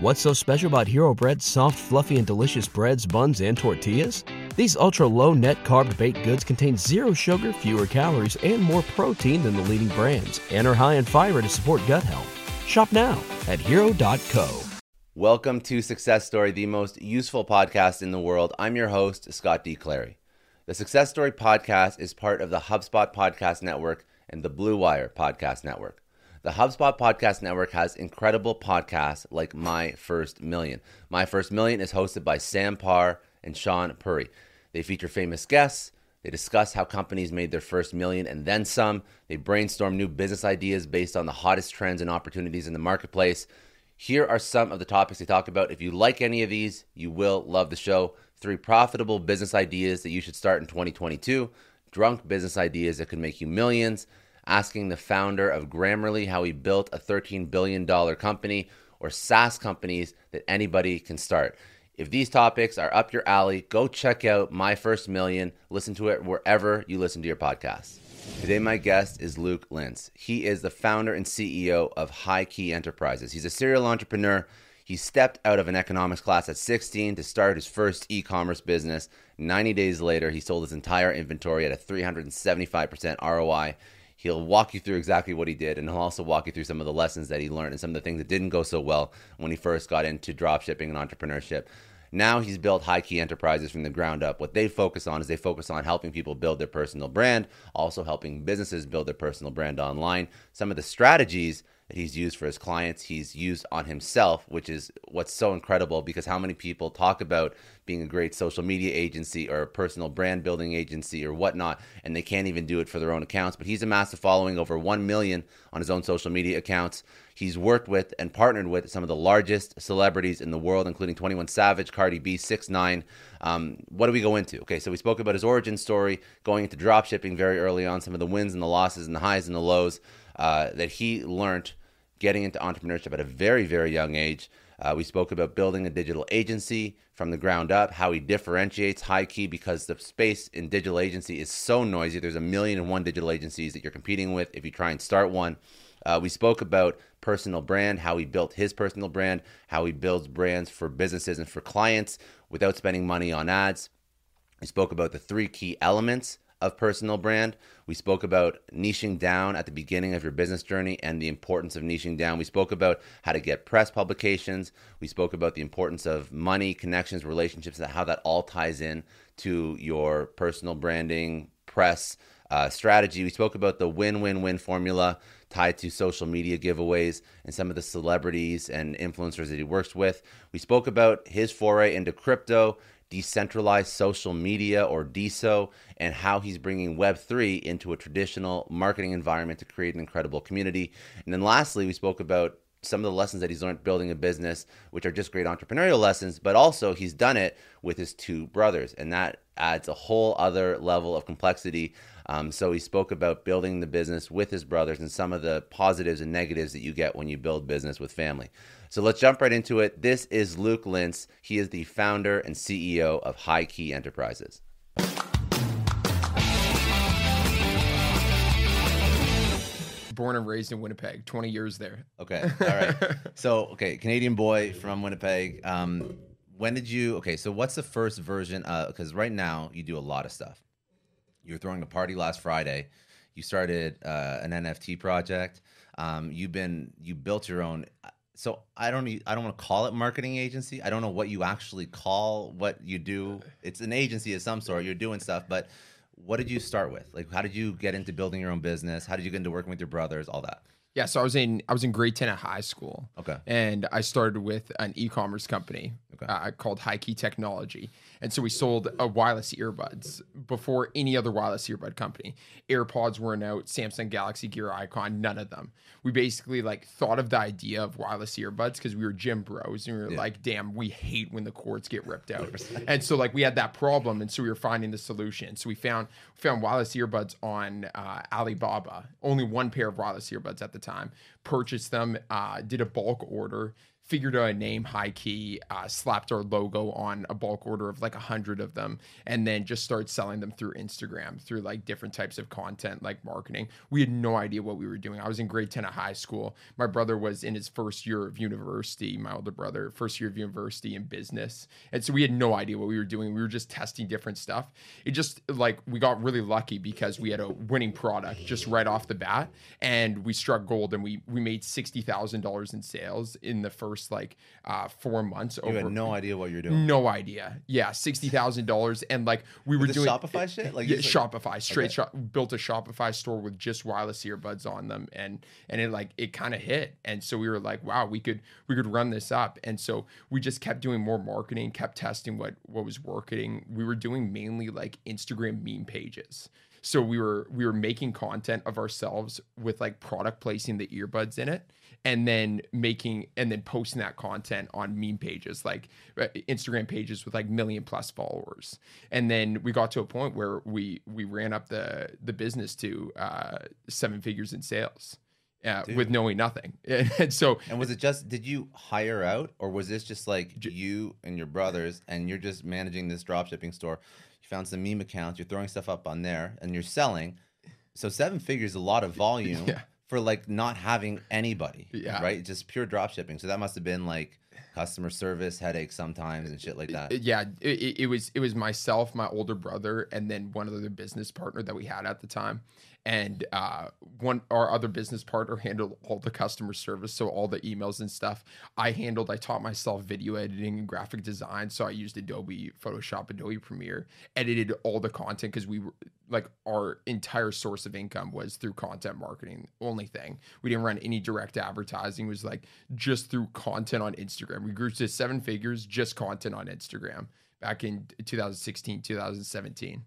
What's so special about Hero Bread's soft, fluffy, and delicious breads, buns, and tortillas? These ultra low net carb baked goods contain zero sugar, fewer calories, and more protein than the leading brands, and are high in fiber to support gut health. Shop now at hero.co. Welcome to Success Story, the most useful podcast in the world. I'm your host, Scott D. Clary. The Success Story podcast is part of the HubSpot Podcast Network and the Blue Wire Podcast Network. The HubSpot Podcast Network has incredible podcasts like My First Million. My First Million is hosted by Sam Parr and Sean Puri. They feature famous guests. They discuss how companies made their first million and then some. They brainstorm new business ideas based on the hottest trends and opportunities in the marketplace. Here are some of the topics they talk about. If you like any of these, you will love the show. Three profitable business ideas that you should start in 2022, drunk business ideas that could make you millions, asking the founder of Grammarly how he built a $13 billion company, or SaaS companies that anybody can start. If these topics are up your alley, go check out My First Million. Listen to it wherever you listen to your podcasts. Today, my guest is Luke Lintz. He is the founder and CEO of HighKey Enterprises. He's a serial entrepreneur. He stepped out of an economics class at 16 to start his first e commerce business. 90 days later, he sold his entire inventory at a 375% ROI. He'll walk you through exactly what he did, and he'll also walk you through some of the lessons that he learned and some of the things that didn't go so well when he first got into dropshipping and entrepreneurship. Now he's built high key enterprises from the ground up. What they focus on is they focus on helping people build their personal brand, also helping businesses build their personal brand online. Some of the strategies that he's used for his clients, he's used on himself, which is what's so incredible because how many people talk about being a great social media agency or a personal brand building agency or whatnot, and they can't even do it for their own accounts. But he's amassed a following over 1 million on his own social media accounts. He's worked with and partnered with some of the largest celebrities in the world, including 21 Savage, Cardi B, 6 9 um, What do we go into? Okay, so we spoke about his origin story, going into dropshipping very early on, some of the wins and the losses and the highs and the lows uh, that he learned getting into entrepreneurship at a very, very young age. Uh, we spoke about building a digital agency from the ground up, how he differentiates high key because the space in digital agency is so noisy. There's a million and one digital agencies that you're competing with if you try and start one. Uh, we spoke about personal brand, how he built his personal brand, how he builds brands for businesses and for clients without spending money on ads. We spoke about the three key elements of personal brand. We spoke about niching down at the beginning of your business journey and the importance of niching down. We spoke about how to get press publications. We spoke about the importance of money, connections, relationships, and how that all ties in to your personal branding, press uh, strategy. We spoke about the win win win formula tied to social media giveaways and some of the celebrities and influencers that he works with. We spoke about his foray into crypto decentralized social media or DeSo, and how he's bringing Web3 into a traditional marketing environment to create an incredible community. And then lastly, we spoke about some of the lessons that he's learned building a business, which are just great entrepreneurial lessons, but also he's done it with his two brothers, and that adds a whole other level of complexity. Um, so he spoke about building the business with his brothers and some of the positives and negatives that you get when you build business with family. So let's jump right into it. This is Luke Lintz. He is the founder and CEO of HighKey Enterprises. Born and raised in Winnipeg, 20 years there. Okay. All right. so, okay, Canadian boy from Winnipeg. Um, when did you, okay, so what's the first version? Because right now you do a lot of stuff. You were throwing a party last Friday. You started uh, an NFT project. Um, you've been, you built your own so I don't I don't want to call it marketing agency. I don't know what you actually call what you do. It's an agency of some sort. You're doing stuff, but what did you start with? Like, how did you get into building your own business? How did you get into working with your brothers? All that. Yeah, so I was in I was in grade ten at high school. Okay. And I started with an e-commerce company okay. uh, called HighKey Technology, and so we sold a wireless earbuds before any other wireless earbud company. AirPods weren't out, Samsung Galaxy Gear Icon, none of them. We basically like thought of the idea of wireless earbuds because we were gym bros and we were yeah. like, damn, we hate when the cords get ripped out. and so like we had that problem, and so we were finding the solution. So we found found wireless earbuds on uh, Alibaba. Only one pair of wireless earbuds at the time. Purchased them, uh, did a bulk order figured out a name high key uh, slapped our logo on a bulk order of like a hundred of them and then just started selling them through instagram through like different types of content like marketing. We had no idea what we were doing. I was in grade 10 of high school. My brother was in his first year of university my older brother first year of university in business. And so we had no idea what we were doing. We were just testing different stuff. It just like we got really lucky because we had a winning product just right off the bat and we struck gold and we we made $60000 in sales in the first like uh, four months. You over, had no idea what you're doing. No idea. Yeah, sixty thousand dollars, and like we were doing Shopify shit? Like, yeah, like- Shopify straight shop built a Shopify store with just wireless earbuds on them, and and it like it kind of hit, and so we were like, wow, we could we could run this up, and so we just kept doing more marketing, kept testing what what was working. We were doing mainly like Instagram meme pages. So we were we were making content of ourselves with like product placing the earbuds in it and then making and then posting that content on meme pages like uh, Instagram pages with like million plus followers. And then we got to a point where we we ran up the the business to uh, seven figures in sales. Uh, with knowing nothing, and so And was it just did you hire out or was this just like you and your brothers and you're just managing this dropshipping store? You found some meme accounts, you're throwing stuff up on there and you're selling. So seven figures a lot of volume Yeah. For like not having anybody. Yeah. Right? Just pure dropshipping. So that must have been like customer service headaches sometimes and shit like that. yeah it, it- it was it was myself my older brother and then one other business partner that we had at the time and uh one our other business partner handled all the customer service so all the emails and stuff i handled. I taught myself video editing and graphic design so i used adobe photoshop adobe premiere edited all the content because we were like our entire source of income was through content marketing only thing. We didn't run any direct advertising. It was like just through content on instagram. We grew to seven figures just content on instagram back in 2016 2017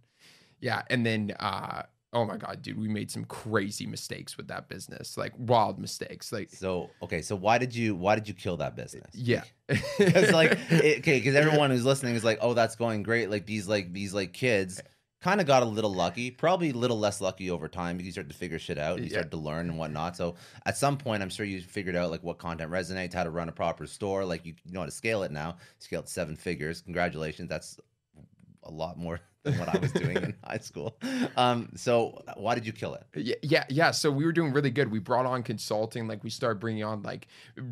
yeah and then uh oh my god dude we made some crazy mistakes with that business like wild mistakes like So okay, so why did you why did you kill that business? yeah It's like it, okay, because everyone who's listening is like, oh, that's going great. Like these like these like kids kind of got a little lucky, probably a little less lucky over time because you start to figure shit out and you Yeah. start to learn and whatnot. So at some point, I'm sure you figured out like what content resonates, how to run a proper store, like you, you know how to scale it now. Scaled seven figures. Congratulations, that's a lot more than what I was doing in high school. Um, so why did you kill it? Yeah, yeah, yeah. So we were doing really good. We brought on consulting, like we started bringing on like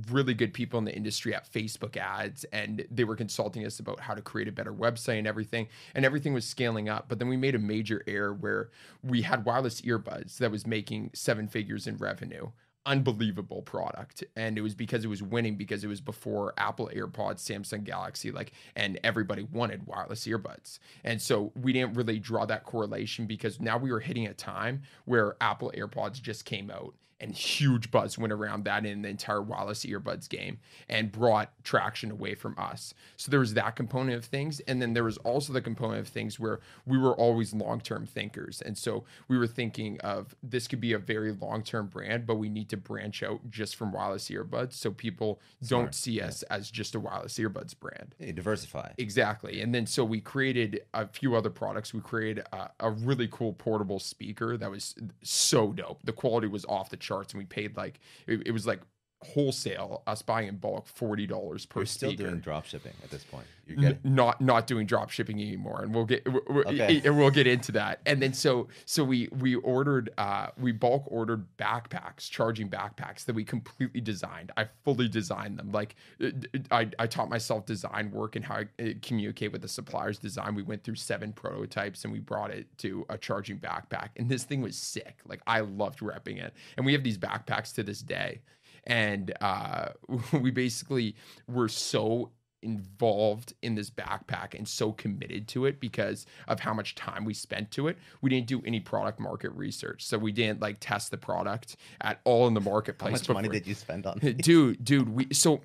really good people in the industry at Facebook ads, and they were consulting us about how to create a better website and everything. And everything was scaling up. But then we made a major error where we had wireless earbuds that was making seven figures in revenue. Unbelievable product, and it was because it was winning because it was before Apple AirPods, Samsung Galaxy, like, and everybody wanted wireless earbuds, and so we didn't really draw that correlation because now we were hitting a time where Apple AirPods just came out and huge buzz went around that in the entire wireless earbuds game and brought traction away from us. So there was that component of things. And then there was also the component of things where we were always long term thinkers. And so we were thinking of this could be a very long term brand, but we need to branch out just from wireless earbuds so people don't see us as just a wireless earbuds brand. Hey, diversify. Exactly. And then so we created a few other products. We created a, a really cool portable speaker that was so dope. The quality was off the charts, and we paid like it, it was like wholesale us buying in bulk forty dollars per You're still speaker. doing drop shipping at this point. You're N- not not doing drop shipping anymore and we'll get Okay. and we'll get into that. And then so so we we ordered uh we bulk ordered backpacks charging backpacks that we completely designed. I fully designed them. Like uh, i i taught myself design work and how i uh, communicate with the suppliers design. We went through seven prototypes and we brought it to a charging backpack and this thing was sick. Like i loved repping it. And we have these backpacks to this day and uh, we basically were so involved in this backpack and so committed to it because of how much time we spent to it we didn't do any product market research so we didn't like test the product at all in the marketplace. how much money before- did you spend on? dude dude we so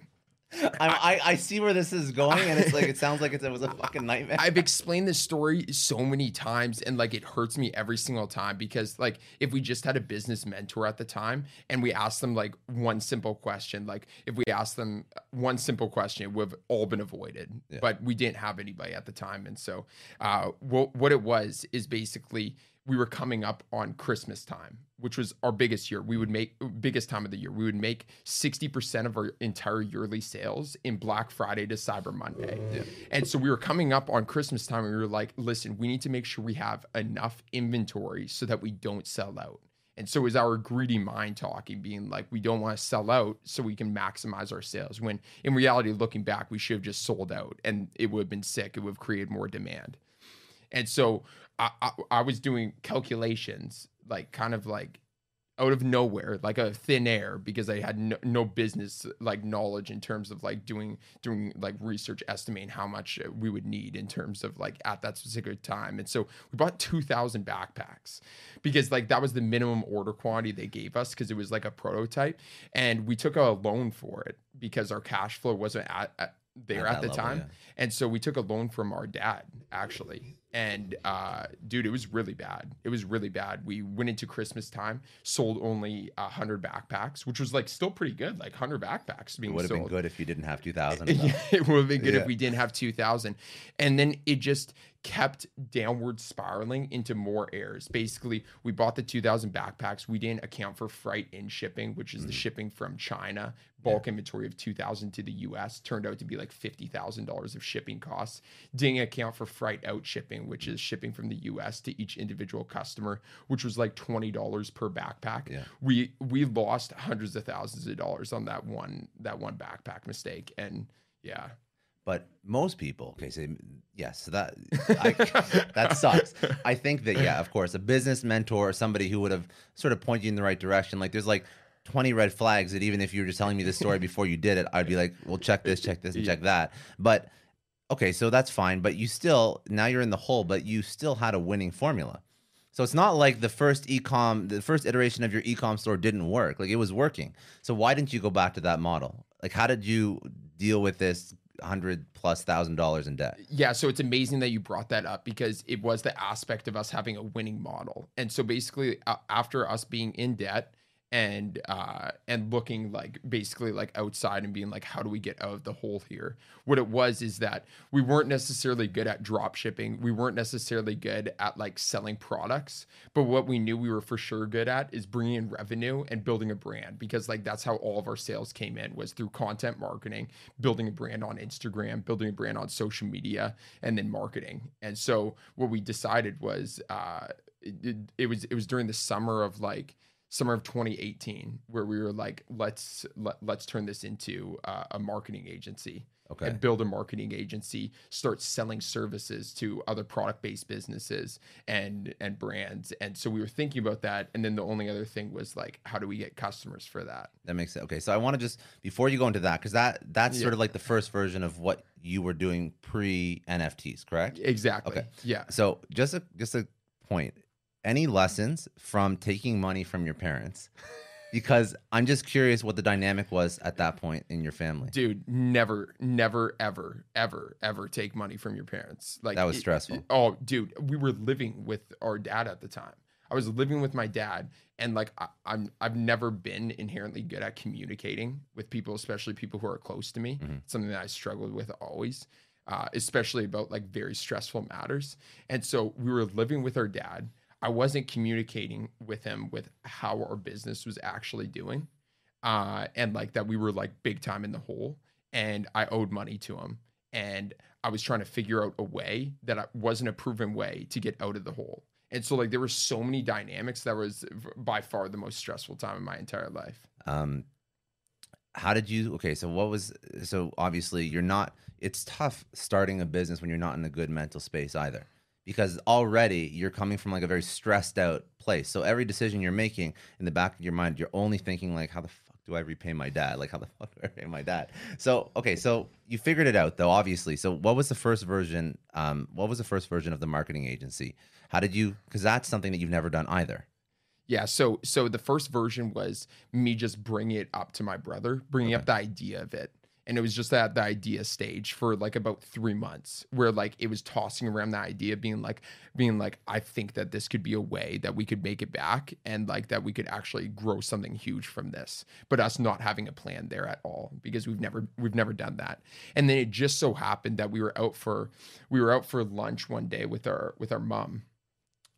I, I I see where this is going, and it's like it sounds like it's, it was a fucking nightmare. I've explained this story so many times and like it hurts me every single time because like if we just had a business mentor at the time and we asked them like one simple question, like if we asked them one simple question, it would have all been avoided. But we didn't have anybody at the time. And so uh what what it was is basically we were coming up on Christmas time, which was our biggest year. We would make biggest time of the year. We would make 60% of our entire yearly sales in Black Friday to Cyber Monday. And so we were coming up on Christmas time and we were like, listen, we need to make sure we have enough inventory so that we don't sell out. And so it was our greedy mind talking, being like, we don't want to sell out so we can maximize our sales. When in reality, looking back, we should have just sold out and it would have been sick. It would have created more demand. And so I, I, I was doing calculations, like kind of like out of nowhere, like a thin air, because I had no, no business like knowledge in terms of like doing doing like research, estimating how much uh, we would need in terms of like at that specific time. And so we bought two thousand backpacks because like that was the minimum order quantity they gave us because it was like a prototype, and we took a loan for it because our cash flow wasn't at, at there At at, the level, time. yeah. And so we took a loan from our dad, actually. And uh, dude, it was really bad. It was really bad. We went into Christmas time, sold only a hundred backpacks, which was like still pretty good, like hundred backpacks It being would have been good if you didn't have 2000. It would have been good Yeah. if we didn't have 2000 and then it just kept downward spiraling into more errors basically we bought the 2000 backpacks. We didn't account for freight in shipping which is the mm. shipping from china. Bulk inventory of 2000 to the us turned out to be like $50000 of shipping costs. Didn't account for freight out shipping which is shipping from the us to each individual customer which was like $20 per backpack. Yeah. we we lost hundreds of thousands of dollars on that one that one backpack mistake. And yeah But most people, okay, so yes, so that I, that sucks. I think that yeah, of course, a business mentor or somebody who would have sort of pointed you in the right direction. Like there's like 20 red flags that even if you were just telling me this story before you did it, I'd be like, well, check this, check this, and check that. But okay, so that's fine. But you still now you're in the hole, but you still had a winning formula. So it's not like the first ecom, the first iteration of your ecom store didn't work. Like it was working. So why didn't you go back to that model? Like how did you deal with this hundred plus thousand dollars in debt? Yeah, so it's amazing that you brought that up because it was the aspect of us having a winning model. And so basically, uh, after us being in debt and uh, and looking like basically like outside and being like, how do we get out of the hole here? What it was is that we weren't necessarily good at drop shipping. We weren't necessarily good at like selling products. But what we knew we were for sure good at is bringing in revenue and building a brand because like that's how all of our sales came in was through content marketing, building a brand on Instagram, building a brand on social media, and then marketing. And so what we decided was uh, it, it, it was it was during the summer of like summer of 2018 where we were like let's let, let's turn this into uh, a marketing agency Okay. and build a marketing agency start selling services to other product based businesses and and brands and so we were thinking about that and then the only other thing was like how do we get customers for that That makes sense. Okay, so I want to just before you go into that because that that's Yeah. sort of like the first version of what you were doing pre NFTs, correct? exactly Okay. yeah So just a just a point. Any lessons from taking money from your parents? Because I'm just curious what the dynamic was at that point in your family. dude never never ever ever ever take money from your parents like That was it- stressful. it- oh dude we were living with our dad at the time i was living with my dad and like I, i'm i've never been inherently good at communicating with people especially people who are close to me Mhm. Something that i struggled with always uh, especially about like very stressful matters and so we were living with our dad i wasn't communicating with him with how our business was actually doing uh, and like that we were like big time in the hole and I owed money to him and I was trying to figure out a way that I, wasn't a proven way to get out of the hole. And so like there were so many dynamics that was by far the most stressful time in my entire life. Um, how did you? Okay, so what was? So obviously you're not. It's tough starting a business when you're not in a good mental space either, because already you're coming from like a very stressed out place. So every decision you're making in the back of your mind, you're only thinking like, how the fuck do I repay my dad? Like how the fuck do I repay my dad? So okay, so you figured it out though, obviously. So what was the first version? Um, what was the first version of the marketing agency? How did you? Because that's something that you've never done either. Yeah, so so the first version was me just bringing it up to my brother, bringing up the idea of it. And it was just at the idea stage for like about three months, where like it was tossing around the idea, being like, being like, I think that this could be a way that we could make it back, and like that we could actually grow something huge from this. But us not having a plan there at all because we've never we've never done that. And then it just so happened that we were out for we were out for lunch one day with our with our mom,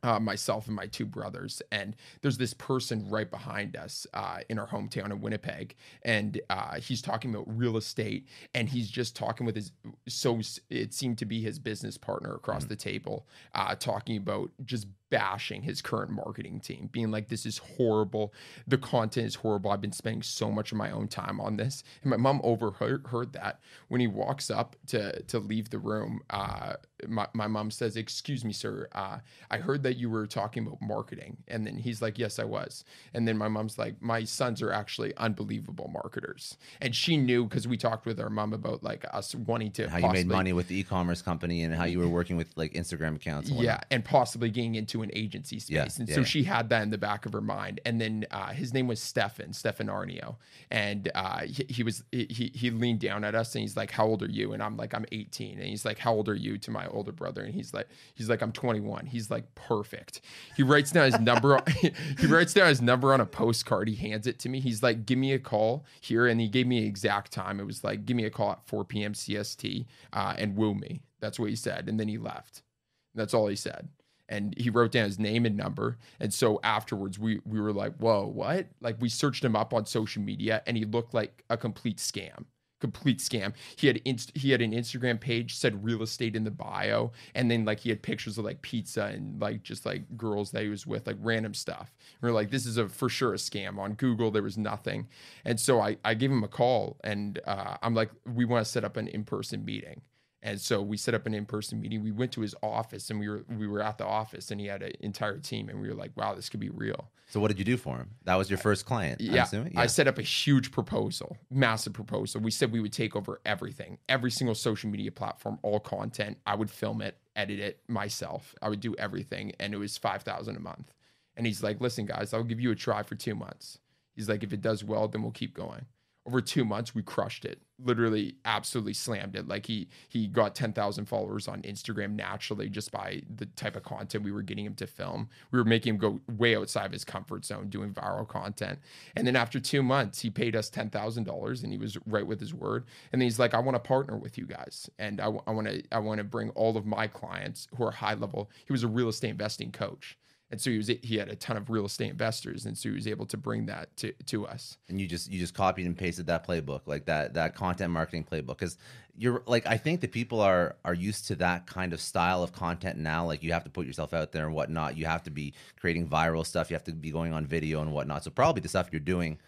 uh, myself and my two brothers. And there's this person right behind us uh, in our hometown in Winnipeg. And uh, he's talking about real estate. And he's just talking with his, so it seemed to be his business partner across mm-hmm. the table, uh, talking about just bashing his current marketing team, being like, this is horrible. The content is horrible. I've been spending so much of my own time on this. And my mom overheard heard that when he walks up to, to leave the room. Uh, my, my mom says, Excuse me, sir. Uh, I heard that you were talking about marketing. And then he's like, Yes, I was. And then my mom's like, My sons are actually unbelievable marketers. And she knew because we talked with our mom about like us wanting to how possibly, you made money with the e commerce company and how you were working with like Instagram accounts. And yeah. And possibly getting into an agency space. Yeah, and yeah, so yeah. she had that in the back of her mind. And then uh, his name was Stefan, Stefan Aarnio. And uh, he, he was, he, he leaned down at us and he's like, How old are you? And I'm like, I'm 18. And he's like, How old are you to my older brother and he's like he's like i'm 21 he's like perfect he writes down his number he writes down his number on a postcard he hands it to me he's like give me a call here and he gave me an exact time it was like give me a call at 4 p.m cst uh, and woo me that's what he said and then he left that's all he said and he wrote down his name and number. And so afterwards, we we were like, "Whoa, what?" Like we searched him up on social media, and he looked like a complete scam complete scam. He had inst- he had an Instagram page said real estate in the bio, and then like he had pictures of like pizza and like just like girls that he was with, like random stuff. we are like, this is a for sure a scam. On Google, there was nothing, and so I I gave him a call, and uh, I'm like, we want to set up an in person meeting. And so we set up an in-person meeting. We went to his office and we were we were at the office and he had an entire team and we were like, wow, this could be real. So what did you do for him? That was your first client, yeah. yeah. I set up a huge proposal, massive proposal. We said we would take over everything, every single social media platform, all content. I would film it, edit it myself. I would do everything and it was 5,000 a month. And he's like, "Listen guys, I'll give you a try for 2 months." He's like, "If it does well, then we'll keep going." Over two months we crushed it. Literally absolutely slammed it. Like he he got 10,000 followers on Instagram naturally just by the type of content we were getting him to film. We were making him go way outside of his comfort zone doing viral content. And then after 2 months he paid us $10,000 and he was right with his word. And then he's like I want to partner with you guys and I, I want to I want to bring all of my clients who are high level. He was a real estate investing coach and so he was he had a ton of real estate investors and so he was able to bring that to to us. And you just you just copied and pasted that playbook like that that content marketing playbook. Because you're like i think that people are are used to that kind of style of content now. Like you have to put yourself out there and whatnot. You have to be creating viral stuff. You have to be going on video and whatnot. So probably the stuff you're doing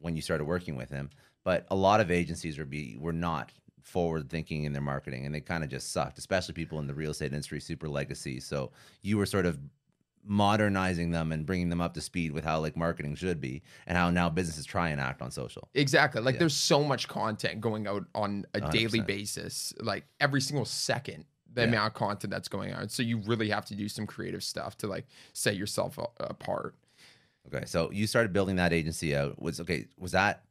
when you started working with him. But a lot of agencies were be were not forward thinking in their marketing and they kind of just sucked especially people in the real estate industry super legacy. So you were sort of modernizing them and bringing them up to speed with how like marketing should be and how now businesses try and act on social. Exactly. Like yeah. there's so much content going out on a 100%. daily basis, like every single second the yeah. amount of content that's going on. So you really have to do some creative stuff to like set yourself apart. Okay. So you started building that agency out. Was okay, was that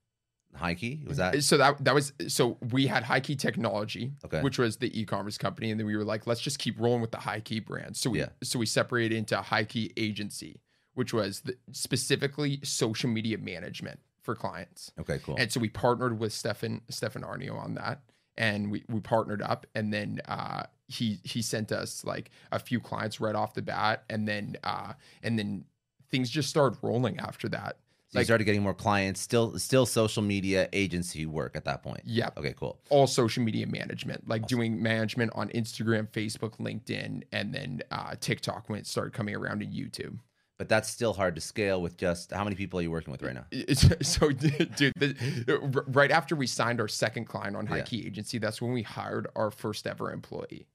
HighKey was that? So that that was so we had HighKey Technology, okay. which was the e-commerce company, and then we were like, let's just keep rolling with the HighKey brand. So we yeah. so we separated into High Key Agency, which was the, specifically social media management for clients. Okay, cool. And so we partnered with Stefan Stefan Aarnio on that, and we we partnered up, and then uh, he he sent us like a few clients right off the bat, and then uh, and then things just started rolling after that. So like, you started getting more clients, still still social media agency work at that point. Yeah. Okay, cool. All social media management, like awesome. doing management on Instagram, Facebook, LinkedIn, and then uh, TikTok when it started coming around in YouTube. But that's still hard to scale with just how many people are you working with right now? So, dude, the, right after we signed our second client on High yeah. Key Agency, that's when we hired our first ever employee.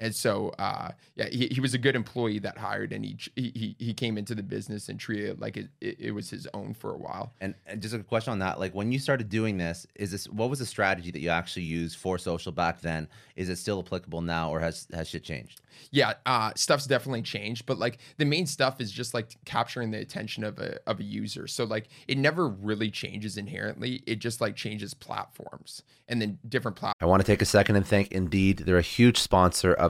And so, uh, yeah, he, he was a good employee that hired, and he he he came into the business and treated it like it, it, it was his own for a while. And, and, just a question on that: like when you started doing this, is this what was the strategy that you actually used for social back then? Is it still applicable now, or has has shit changed? Yeah, uh, stuff's definitely changed, but like the main stuff is just like capturing the attention of a of a user. So like it never really changes inherently. It just like changes platforms and then different platforms. I want to take a second and thank Indeed. They're a huge sponsor of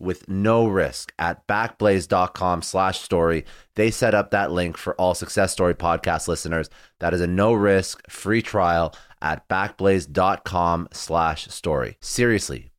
with no risk at backblaze.com slash story. They set up that link for all Success Story podcast listeners. That is a no risk free trial at backblaze.com slash story. Seriously,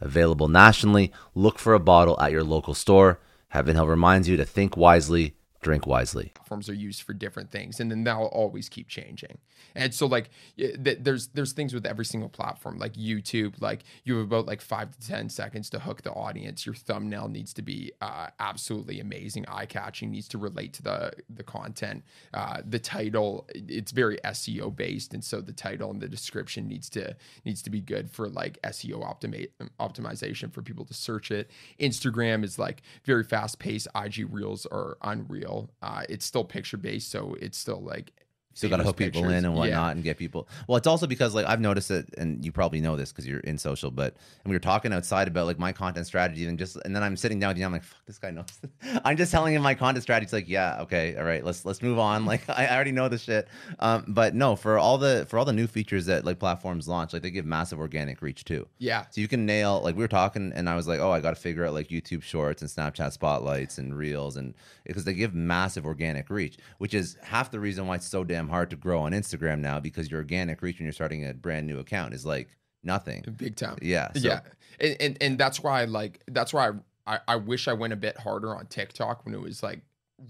Available nationally, look for a bottle at your local store. Heaven Hill reminds you to think wisely, drink wisely. Platforms are used for different things, and then that'll always keep changing. And so, like, th- there's there's things with every single platform, like YouTube. Like, you have about like five to ten seconds to hook the audience. Your thumbnail needs to be uh, absolutely amazing, eye catching. Needs to relate to the the content. Uh, the title, it's very SEO based, and so the title and the description needs to needs to be good for like SEO optimi- optimization for people to search it. Instagram is like very fast paced. IG Reels are unreal. Uh, it's still picture based, so it's still like Still got to hook people pictures. in and Yeah. whatnot and get people. Well, it's also because like I've noticed it, and you probably know this because you're in social. But and we were talking outside about like my content strategy, and just and then I'm sitting down with you. I'm like, fuck, this guy knows. I'm just telling him my content strategy. It's like, yeah, okay, all right, let's let's move on. Like I already know this shit. Um, but no, for all the for all the new features that like platforms launch, like they give massive organic reach too. Yeah. So you can nail like we were talking, and I was like, oh, I got to figure out like YouTube Shorts and Snapchat Spotlights and Reels, and because they give massive organic reach, which is half the reason why it's so damn hard to grow on Instagram now because your organic reach when you're starting a brand new account is like nothing. big time. Yeah, so- yeah, and, and and that's why like that's why I, I I wish I went a bit harder on TikTok when it was like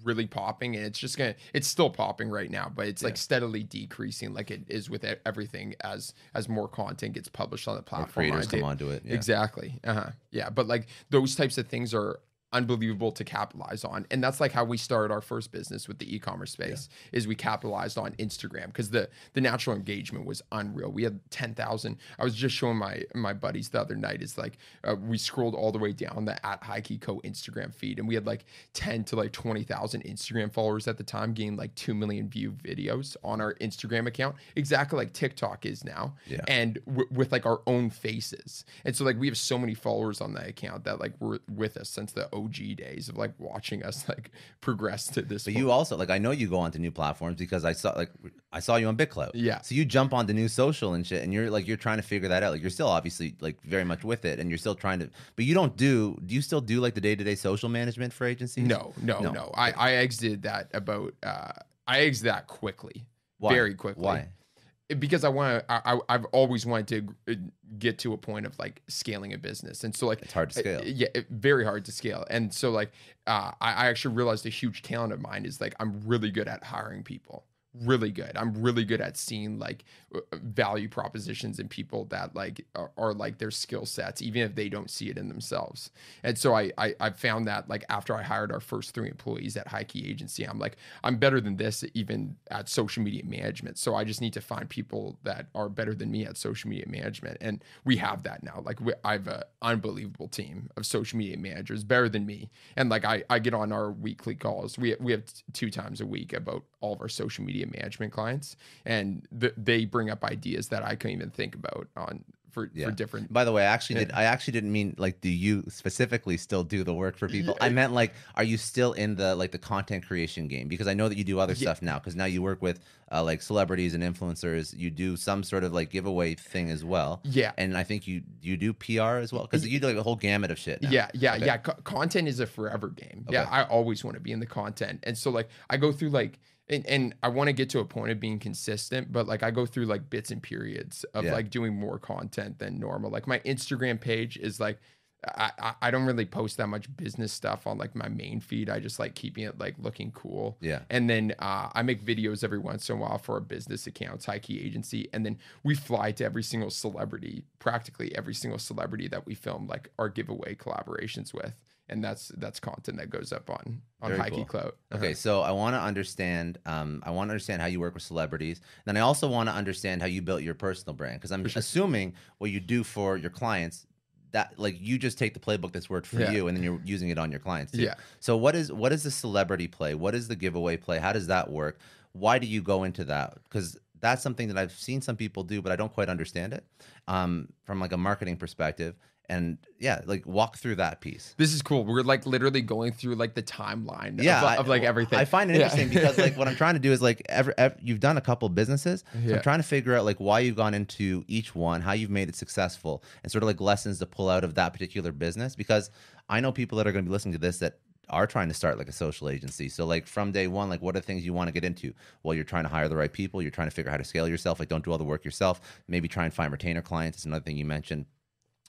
really popping and it's just gonna it's still popping right now but it's like steadily decreasing like it is with everything as as more content gets published on the More platform creators I come onto it. Yeah. Exactly. Uh-huh. Yeah. But like those types of things are unbelievable to capitalize on. And that's like how we started our first business with the e-commerce space is we capitalized on Instagram because the the natural engagement was unreal. We had 10,000. I was just showing my my buddies the other night is like uh, we scrolled all the way down the at HighKey Co Instagram feed and we had like 10 to like 20,000 Instagram followers at the time gained like 2 million view videos on our Instagram account. Exactly like TikTok is now Yeah. and w- with like our own faces. And so like we have so many followers on that account that like were with us since the OG days of like watching us like progress to this. But point. you also like I know you go onto new platforms because I saw like I saw you on BitClout. Yeah. So you jump onto new social and shit, and you're like you're trying to figure that out. Like you're still obviously like very much with it, and you're still trying to. But you don't do. Do you still do like the day to day social management for agencies? no, no, No. no, I I exited that about uh I exited that quickly. Why? Very quickly. Why? Because I want to. I, I- I've always wanted to uh, get to a point of like scaling a business, and so like It's hard to scale. uh, yeah, very hard to scale. And so like uh, I, I actually realized a huge talent of mine is like I'm really good at hiring people. Really good. I'm really good at seeing like uh, value propositions in people that like are, are like their skill sets, even if they don't see it in themselves. And so I, I I found that like after I hired our first three employees at HighKey Agency, I'm like I'm better than this even at social media management. So I just need to find people that are better than me at social media management, and we have that now. Like we, I have an unbelievable team of social media managers, better than me, and like I I get on our weekly calls. We we have t- two times a week about all of our social media management clients, and th- they bring up ideas that I couldn't even think about on for Yeah. for different. By the way, I actually did. I actually didn't mean like, do you specifically still do the work for people? I meant like, are you still in the like the content creation game? Because I know that you do other Yeah. stuff now. Because now you work with uh, like celebrities and influencers. You do some sort of like giveaway thing as well. Yeah. and I think you you do PR as well because you do like a whole gamut of shit. Now. Yeah, yeah, Okay. yeah. Co- content is a forever game. Yeah, I always want to be in the content, and so like I go through like. And, and I want to get to a point of being consistent, but like I go through like bits and periods of Yeah. like doing more content than normal. Like my Instagram page is like I, I don't really post that much business stuff on like my main feed. I just like keeping it like looking cool. Yeah. And then uh, I make videos every once in a while for our business accounts, HighKey Agency. And then we fly to every single celebrity, practically every single celebrity that we film like our giveaway collaborations with. And that's that's content that goes up on on Very High Key cool. Clout. Okay, so I want to understand. Um, I want to understand how you work with celebrities. Then I also want to understand how you built your personal brand because I'm assuming what you do for your clients that like you just take the playbook that's worked for Yeah. you and then you're using it on your clients. Too. Yeah. So what is what is the celebrity play? What is the giveaway play? How does that work? Why do you go into that? Because that's something that I've seen some people do, but I don't quite understand it um, from like a marketing perspective. And yeah, like walk through that piece. This is cool. We're like literally going through like the timeline yeah, of, I- of like everything. I find it Yeah. interesting because like what I'm trying to do is like ever, ev you've done a couple businesses. So Yeah. I'm trying to figure out like why you've gone into each one, how you've made it successful, and sort of like lessons to pull out of that particular business. Because I know people that are going to be listening to this that are trying to start like a social agency. So like from day one, like what are things you want to get into? Well, you're trying to hire the right people. You're trying to figure out how to scale yourself. Like don't do all the work yourself. Maybe try and find retainer clients. It's another thing you mentioned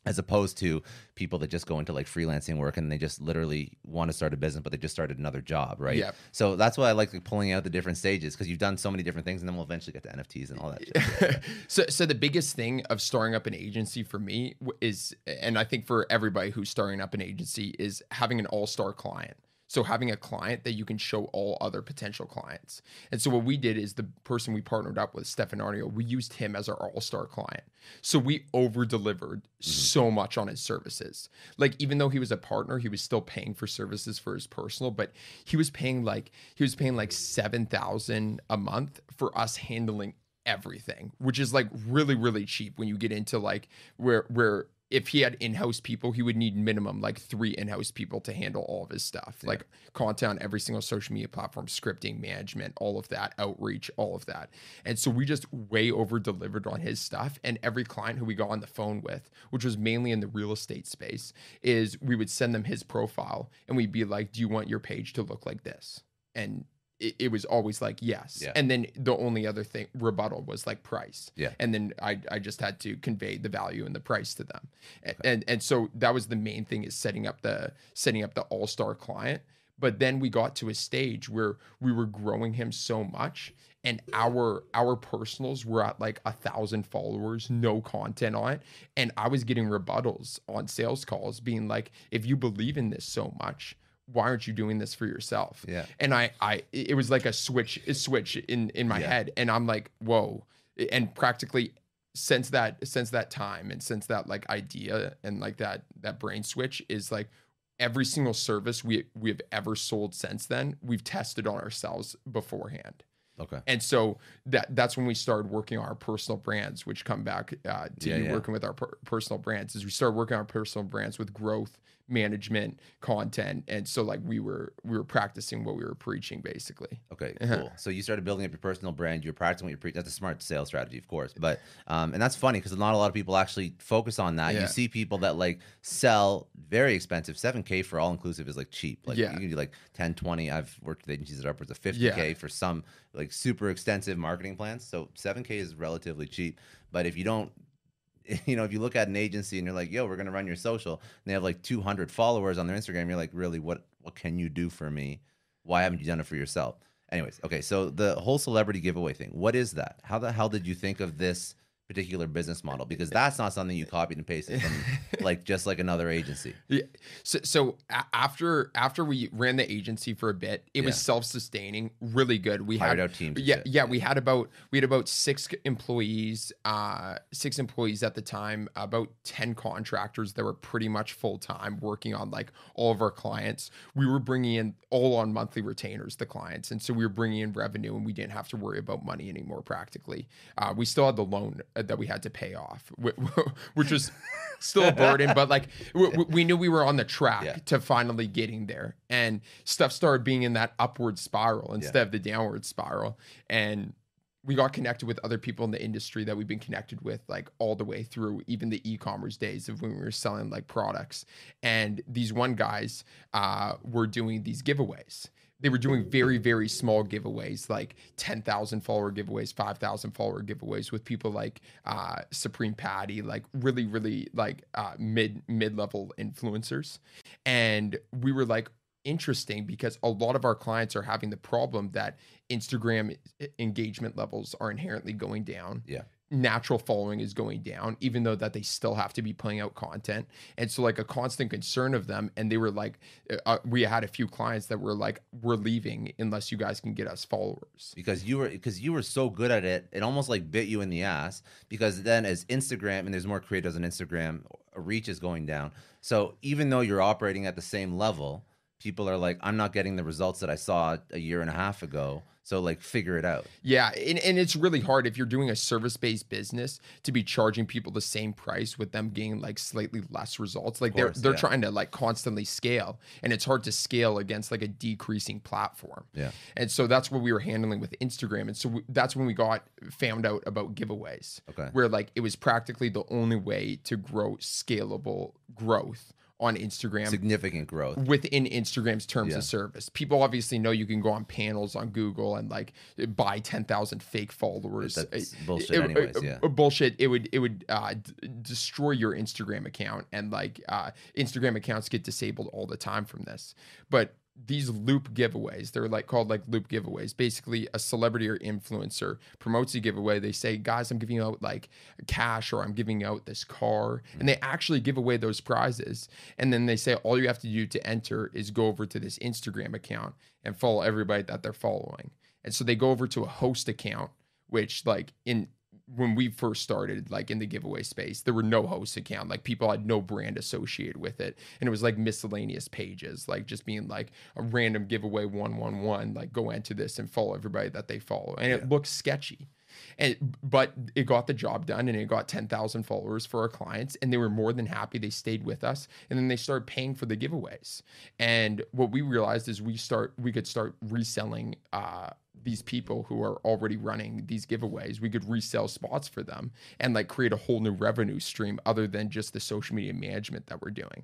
as opposed to people that just go into like freelancing work and they just literally want to start a business but they just started another job right Yep. so that's why i like pulling out the different stages because you've done so many different things and then we'll eventually get to nfts and all that shit. so so the biggest thing of starting up an agency for me is and i think for everybody who's starting up an agency is having an all-star client so having a client that you can show all other potential clients. And so what we did is the person we partnered up with stefan Aarnio we used him as our all-star client. So we over delivered mm-hmm. so much on his services. Like even though he was a partner he was still paying for services for his personal but he was paying like he was paying like 7000 a month for us handling everything, which is like really, really cheap when you get into like where where if he had in-house people, he would need minimum like three in-house people to handle all of his stuff, like content on every single social media platform, scripting, management, all of that, outreach, all of that. And so we just way over delivered on his stuff. And every client who we got on the phone with, which was mainly in the real estate space, is we would send them his profile and we'd be like, "Do you want your page to look like this?" And it, it was always like yes. Yeah. and then the only other thing rebuttal was like price. Yeah. and then I, I just had to convey the value and the price to them. A- and and so that was the main thing is setting up the setting up the all-star client. But then we got to a stage where we were growing him so much and our our personals were at like a thousand followers no content on it. And i was getting rebuttals on sales calls being like if you believe in this so much why aren't you doing this for yourself Yeah. and i i it was like a switch a switch in in my Yeah. head and i'm like whoa and practically since that since that time and since that like idea and like that that brain switch is like every single service we we have ever sold since then we've tested on ourselves beforehand okay and so that that's when we started working on our personal brands which come back uh, to Yeah, yeah. working with our per- personal brands is we started working on our personal brands with growth management content and so like we were we were practicing what we were preaching basically Okay, Uh-huh. cool. So you started building up your personal brand. You're practicing what you're preaching. That's a smart sales strategy, of course. But um, and that's funny because not a lot of people actually focus on that. Yeah. You see people that like sell very expensive. Seven K for all inclusive is like cheap. Like Yeah. you can do like 10, 20. I've worked with agencies that are upwards of fifty Yeah. K for some like super extensive marketing plans. So seven K is relatively cheap. But if you don't you know, if you look at an agency and you're like, yo, we're gonna run your social, and they have like 200 followers on their Instagram, you're like, really, what what can you do for me? Why haven't you done it for yourself? Anyways, okay, so the whole celebrity giveaway thing, what is that? How the hell did you think of this particular business model? Because that's not something you copied and pasted from like just like another agency. Yeah. So, so after after we ran the agency for a bit, it was self sustaining, really good. We Hired had out teams and Yeah, yeah. We had about we had about six employees, uh, six employees at the time. About ten contractors that were pretty much full time working on like all of our clients. We were bringing in all on monthly retainers, the clients, and so we were bringing in revenue, and we didn't have to worry about money anymore. Practically, uh, we still had the loan that we had to pay off, which was still a burden, but like we, we knew we were on the track Yeah. to finally getting there, and stuff started being in that upward spiral instead of the downward spiral, and we got connected with other people in the industry that we've been connected with like all the way through even the e-commerce days of when we were selling like products. And these one guys uh, were doing these giveaways they were doing very very small giveaways like 10,000 follower giveaways 5,000 follower giveaways with people like uh, Supreme Patty like really really like uh, mid mid level influencers and we were like interesting because a lot of our clients are having the problem that Instagram engagement levels are inherently going down Yeah. Natural following is going down even though that they still have to be putting out content. And so like a constant concern of them and they were like uh, uh we had a few clients that were like we're leaving unless you guys can get us followers. Because you were because you were so good at it it almost like bit you in the ass because then as instagram and there's more creators on instagram reach is going down. So even though you're operating at the same level people are like i'm not getting the results that i saw a year and a half ago so like figure it out. Yeah, and, and it's really hard if you're doing a service-based business to be charging people the same price with them getting like slightly less results. Like course, they're they're yeah. trying to like constantly scale and it's hard to scale against like a decreasing platform. Yeah. And so that's what we were handling with Instagram and so we, that's when we got found out about giveaways. Okay. Where like it was practically the only way to grow scalable growth on Instagram. Significant growth within Instagram's terms yeah. of service. People obviously know you can go on panels on Google and like buy ten thousand fake followers. That's bullshit, it, anyways. It, yeah, bullshit. It would it would uh, d- destroy your Instagram account, and like uh, Instagram accounts get disabled all the time from this. But these loop giveaways. They're like called like loop giveaways. Basically a celebrity or influencer promotes a giveaway. They say guys i'm giving out like cash or i'm giving out this car. And they actually give away those prizes. And then they say all you have to do to enter is go over to this instagram account and follow everybody that they're following. And so they go over to a host account which like in when we first started like in the giveaway space there were no host account like people had no brand associated with it. And it was like miscellaneous pages like just being like a random giveaway 111 like go into this and follow everybody that they follow. And yeah. it looks sketchy. And but it got the job done and it got 10,000 followers for our clients and they were more than happy they stayed with us and then they started paying for the giveaways. And what we realized is we start we could start reselling uh these people who are already running these giveaways we could resell spots for them and like create a whole new revenue stream other than just the social media management that we're doing.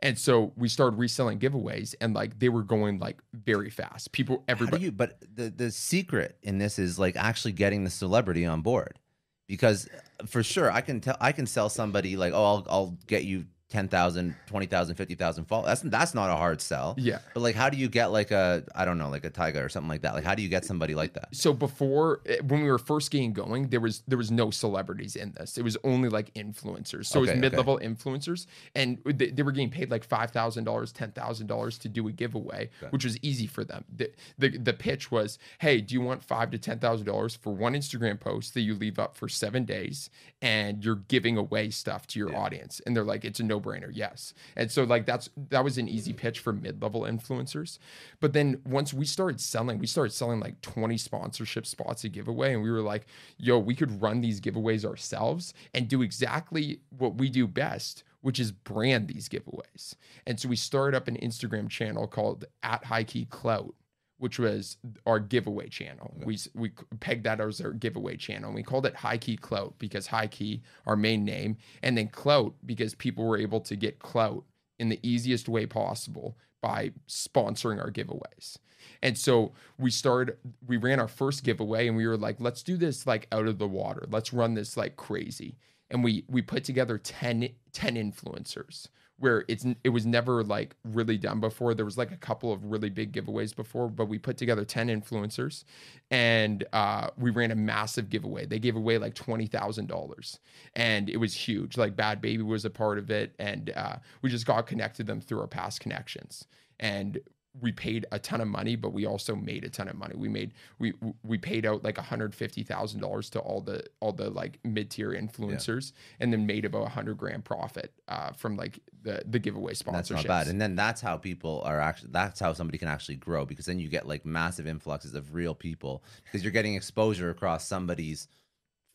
And so we started reselling giveaways and like they were going like very fast. People everybody you, but the the secret in this is like actually getting the celebrity on board. Because uh, for sure i can tell i can sell somebody like oh i'll, I'll get you 10,000, 20,000, 50,000 followers. That's that's not a hard sell. Yeah. But like how do you get like a I don't know, like a Tiger or something like that? Like how do you get somebody like that? So before eh, when we were first getting going, there was there was no celebrities in this. It was only like influencers. So okay, it was mid-level okay. influencers and they, they, were getting paid like $5,000, $10,000 to do a giveaway, okay. which was easy for them. The, the the pitch was, "Hey, do you want 5 to $10,000 for one Instagram post that you leave up for 7 days and you're giving away stuff to your yeah. audience?" And they're like, "It's a no no-brainer yes. And so like that's that was an easy pitch for mid-level influencers. But then once we started selling we started selling like 20 sponsorship spots a giveaway and we were like yo we could run these giveaways ourselves and do exactly what we do best which is brand these giveaways. And so we started up an Instagram channel called at HighKey Clout, which was our giveaway channel. We we pegged that as our giveaway channel. And we called it HighKey Clout because HighKey, our main name, and then Clout because people were able to get clout in the easiest way possible by sponsoring our giveaways. And so we started, we ran our first giveaway and we were like, let's do this like out of the water. Let's run this like crazy. And we we put together 10, 10 influencers where it's it was never like really done before. There was like a couple of really big giveaways before, but we put together ten influencers, and uh, we ran a massive giveaway. They gave away like twenty thousand dollars, and it was huge. Like Bhad Bhabie was a part of it, and uh, we just got connected them through our past connections. And we paid a ton of money, but we also made a ton of money. We made we we paid out like hundred fifty thousand dollars to all the all the like mid tier influencers, yeah. and then made about a hundred grand profit uh, from like the the giveaway sponsorships. That's not bad. And then that's how people are actually. That's how somebody can actually grow because then you get like massive influxes of real people because you're getting exposure across somebody's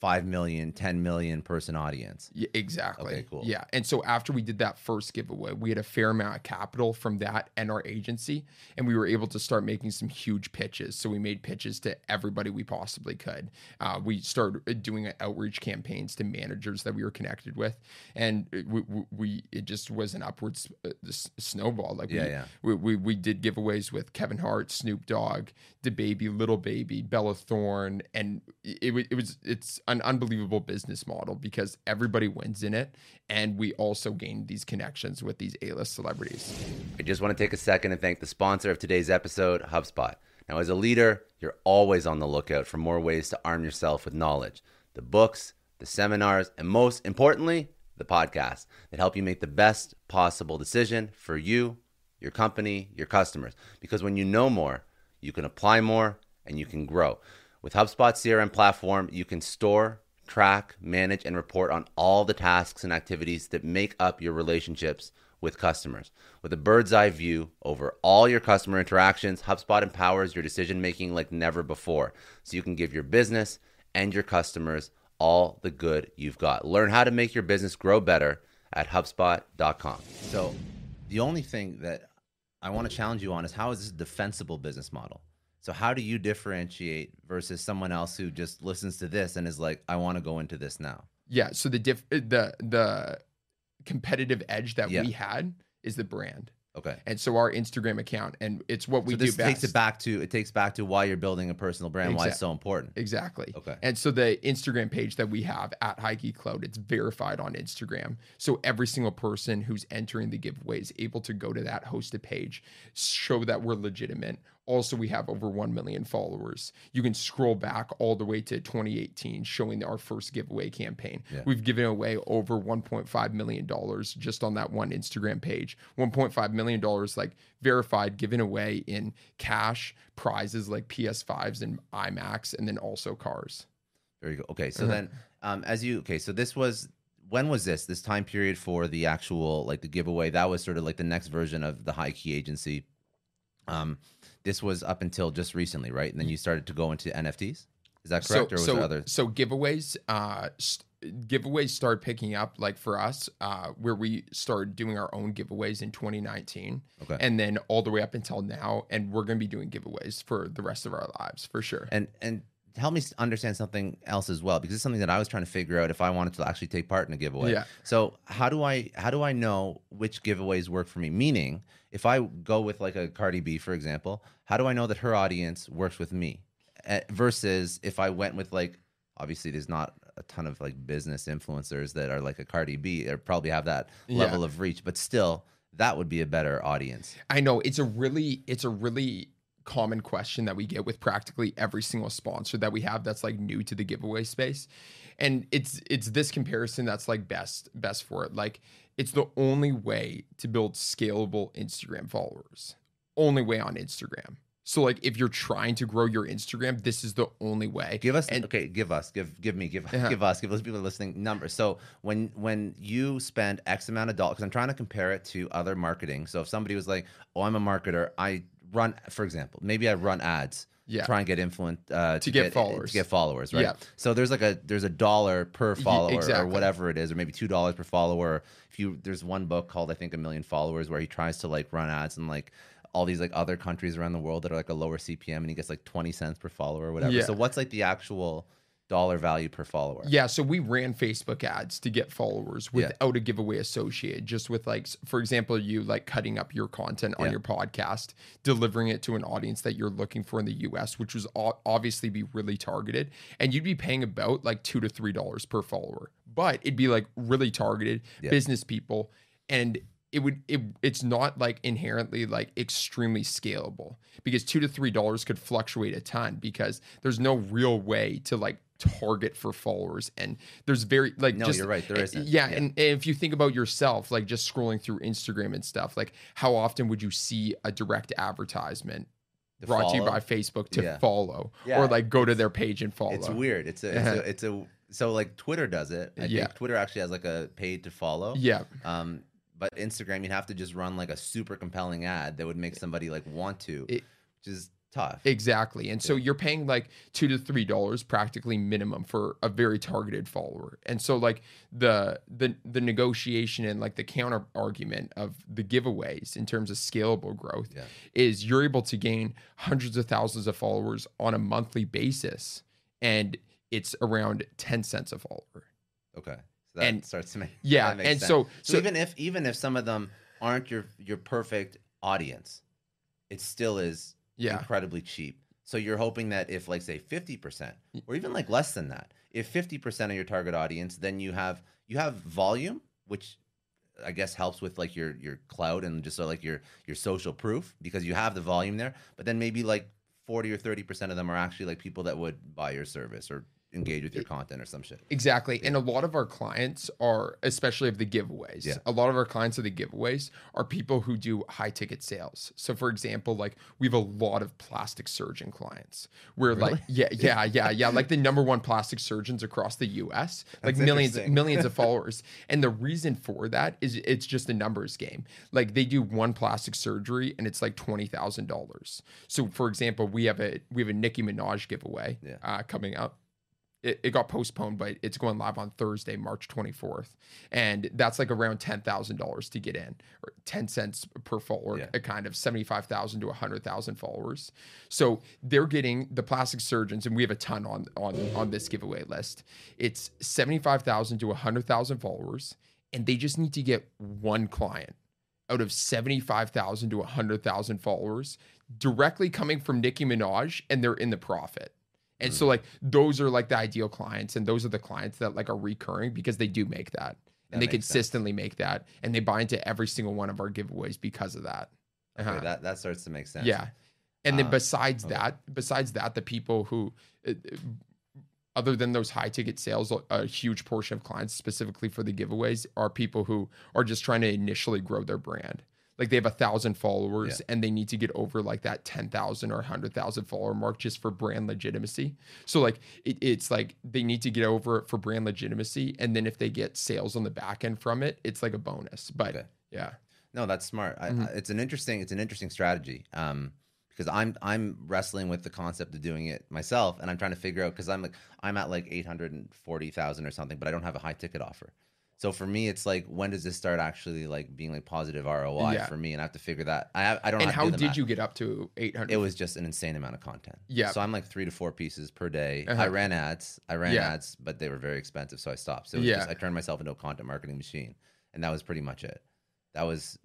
5 million, 10 million person audience. Yeah, exactly. Okay, cool. Yeah. And so after we did that first giveaway, we had a fair amount of capital from that and our agency, and we were able to start making some huge pitches. So we made pitches to everybody we possibly could. Uh, we started doing outreach campaigns to managers that we were connected with, and we, we it just was an upwards uh, snowball. Like yeah, we, yeah. We, we, we did giveaways with Kevin Hart, Snoop Dogg, DaBaby, Lil Baby, Bella Thorne, and it, it, it was it's an unbelievable business model because everybody wins in it. And we also gain these connections with these A list celebrities. I just want to take a second and thank the sponsor of today's episode, HubSpot. Now, as a leader, you're always on the lookout for more ways to arm yourself with knowledge. The books, the seminars, and most importantly, the podcasts that help you make the best possible decision for you, your company, your customers. Because when you know more, you can apply more and you can grow. With HubSpot CRM platform, you can store, track, manage, and report on all the tasks and activities that make up your relationships with customers. With a bird's eye view over all your customer interactions, HubSpot empowers your decision making like never before. So you can give your business and your customers all the good you've got. Learn how to make your business grow better at HubSpot.com. So the only thing that I want to challenge you on is how is this a defensible business model? So how do you differentiate versus someone else who just listens to this and is like, I want to go into this now? Yeah. So the diff, uh, the the competitive edge that Yeah. we had is the brand, Okay. and so our Instagram account, and it's what we so this do best. takes it back to it takes back to why you're building a personal brand, why it's so important. Exactly. Okay. And so the Instagram page that we have at Geek Cloud, it's verified on Instagram. So every single person who's entering the giveaway is able to go to that hosted page, show that we're legitimate. Also, we have over 1 million followers. You can scroll back all the way to 2018, showing our first giveaway campaign. Yeah. We've given away over $1.5 million just on that one Instagram page. $1.5 million, like verified, given away in cash, prizes like PS5s and iMacs, and then also cars. Very good. Okay, so Uh-huh. then um, as you okay, so this was when was this this time period for the actual like the giveaway? That was sort of like the next version of the HighKey agency. Um, this was up until just recently, right? And then you started to go into NFTs. Is that correct, or was so, there other? so giveaways uh st- giveaways started picking up like for us uh where we started doing our own giveaways in 2019 Okay. and then all the way up until now and we're going to be doing giveaways for the rest of our lives for sure and and help me understand something else as well because it's something that I was trying to figure out if I wanted to actually take part in a giveaway. Yeah. So how do I how do I know which giveaways work for me? Meaning, if I go with like a Cardi B, for example, how do I know that her audience works with me? Uh, versus if I went with like obviously there's not a ton of like business influencers that are like a Cardi B or probably have that Yeah. level of reach, but still that would be a better audience. I know it's a really it's a really common question that we get with practically every single sponsor that we have that's like new to the giveaway space. And it's it's this comparison that's like best best for it. Like it's the only way to build scalable Instagram followers. Only way on Instagram. So like if you're trying to grow your Instagram, this is the only way. Give us And- okay. Give us. Give give me. Give Yeah. give us. Give those people listening numbers. So when when you spend X amount of dollars, because I'm trying to compare it to other marketing. So if somebody was like, "Oh, I'm a marketer. I run, for example, maybe I run ads. Yeah. Try and get influence uh, to, get followers. To get followers, right? Yeah. So there's like a there's a dollar per follower or exactly. whatever it is, or maybe two dollars per follower. If you there's one book called I think a million followers where he tries to like run ads and like all these like other countries around the world that are like a lower CPM and he gets like 20 cents per follower or whatever. Yeah. So what's like the actual dollar value per follower? Yeah, so we ran Facebook ads to get followers Yeah. without a giveaway associated. Just with like, for example, you like cutting up your content on Yeah. your podcast, delivering it to an audience that you're looking for in the U.S., which was obviously be really targeted, and you'd be paying about like two to three dollars per follower, but it'd be like really targeted Yeah. business people, and it would it it's not like inherently like extremely scalable because two to three dollars could fluctuate a ton because there's no real way to like target for followers and there's very like No, just, you're right, there uh, isn't. yeah, Yeah. And, and if you think about yourself like just scrolling through instagram and stuff like how often would you see a direct advertisement To brought to you by facebook to Yeah. follow Yeah, or like go to their page and follow It's weird. It's a, it's a it's a so like Twitter does it. I Yeah. think Twitter actually has like a paid to follow. yeah Um, but Instagram, you'd have to just run like a super compelling ad that would make somebody like want to, It- which is tough. Exactly. And so you're paying like two to three dollars practically minimum for a very targeted follower. And so like the the the negotiation and like the counter argument of the giveaways in terms of scalable growth Yeah. is you're able to gain hundreds of thousands of followers on a monthly basis and it's around 10 cents a follower. Okay. So that And- starts to make yeah, and sense. so- so so- even if even if some of them aren't your your perfect audience, it still is Yeah. incredibly cheap. So you're hoping that if like say 50% or even like less than that, if 50% of your target audience, then you have you have volume, which I guess helps with like your your cloud and just so like your your social proof because you have the volume there. But then maybe like 40 or 30% of them are actually like people that would buy your service or engage with your content or some shit. Exactly. And a lot of our clients are, especially of the giveaways, Yeah. a lot of our clients of the giveaways are people who do high ticket sales. So, for example, like we have a lot of plastic surgeon clients where, like, yeah, yeah, yeah, yeah, like the number one plastic surgeons across the US, like That's millions, millions of followers. And the reason for that is it's just a numbers game. Like they do one plastic surgery and it's like $20,000. So, for example, we have a, we have a Nicki Minaj giveaway Yeah. uh, coming up it, it got postponed, but it's going live on Thursday, March 24th. And that's like around $10,000 to get in, or 10 cents per follower, Yeah. a kind of 75,000 to 100,000 followers. So they're getting the plastic surgeons, and we have a ton on, on, on this giveaway list. It's 75,000 to 100,000 followers, and they just need to get one client out of 75,000 to 100,000 followers directly coming from Nicki Minaj, and they're in the profit. And Mm. so like those are like the ideal clients and those are the clients that like are recurring because they do make that. That And they makes sense. consistently make that and they buy into every single one of our giveaways because of that. Okay, Uh-huh. that that starts to make sense. Yeah. And then Uh, besides okay. that, besides that, the people who, uh, uh, other than those high ticket sales, a huge portion of clients specifically for the giveaways are people who are just trying to initially grow their brand. Like they have a thousand followers and they need to get over like that 10,000 or 100,000 follower mark just for brand legitimacy. So, like, it, it's like they need to get over it for brand legitimacy. And then if they get sales on the back end from it, it's like a bonus. But Okay. yeah. No, that's smart. I, Mhm. I, it's an interesting it's an interesting strategy. Um, because I'm I'm wrestling with the concept of doing it myself, and I'm trying to figure out because I'm like I'm at like eight hundred and forty thousand or something, but I don't have a high ticket offer. So for me, it's like when does this start actually like being like positive ROI Yeah. for me, and I have to figure that. I have, I don't. And have how do did math. you get up to 800? It was just an insane amount of content. Yeah. So I'm like three to four pieces per day. Uh-huh. I ran ads. I ran Yeah. ads, but they were very expensive, so I stopped. So it was Yeah. just, I turned myself into a content marketing machine, and that was pretty much it. That was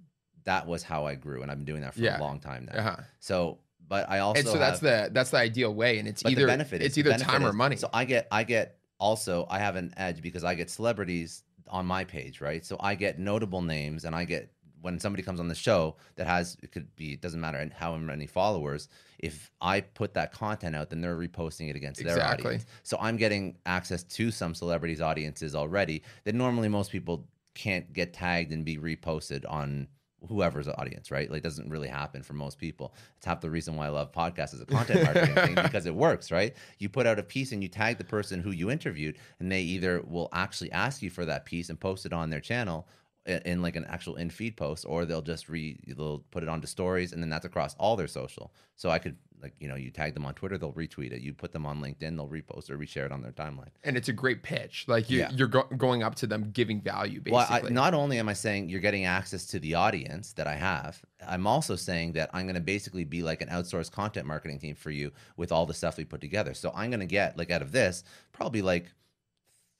that was how I grew, and I've been doing that for Yeah. a long time now. Uh-huh. So, but I also and so that's the that's the ideal way, and it's either the benefit it's the either time or money. So I get I get also I have an edge because I get celebrities on my page, right? So I get notable names, and I get when somebody comes on the show that has it could be it doesn't matter how many followers. If I put that content out, then they're reposting it against their Exactly. audience. So I'm getting access to some celebrities' audiences already that normally most people can't get tagged and be reposted on whoever's audience, right? Like, doesn't really happen for most people. It's half the reason why I love podcasts as a content marketing thing because it works, right? You put out a piece and you tag the person who you interviewed, and they either will actually ask you for that piece and post it on their channel in like an actual in feed post, or they'll just re they'll put it onto stories, and then that's across all their social. So I could like you know you tag them on Twitter, they'll retweet it. You put them on LinkedIn, they'll repost or reshare it on their timeline. and it's a great pitch. Like you, Yeah. you're go- going up to them, giving value. Basically, Well, I, not only am I saying you're getting access to the audience that I have, I'm also saying that I'm going to basically be like an outsourced content marketing team for you with all the stuff we put together. So I'm going to get like out of this probably like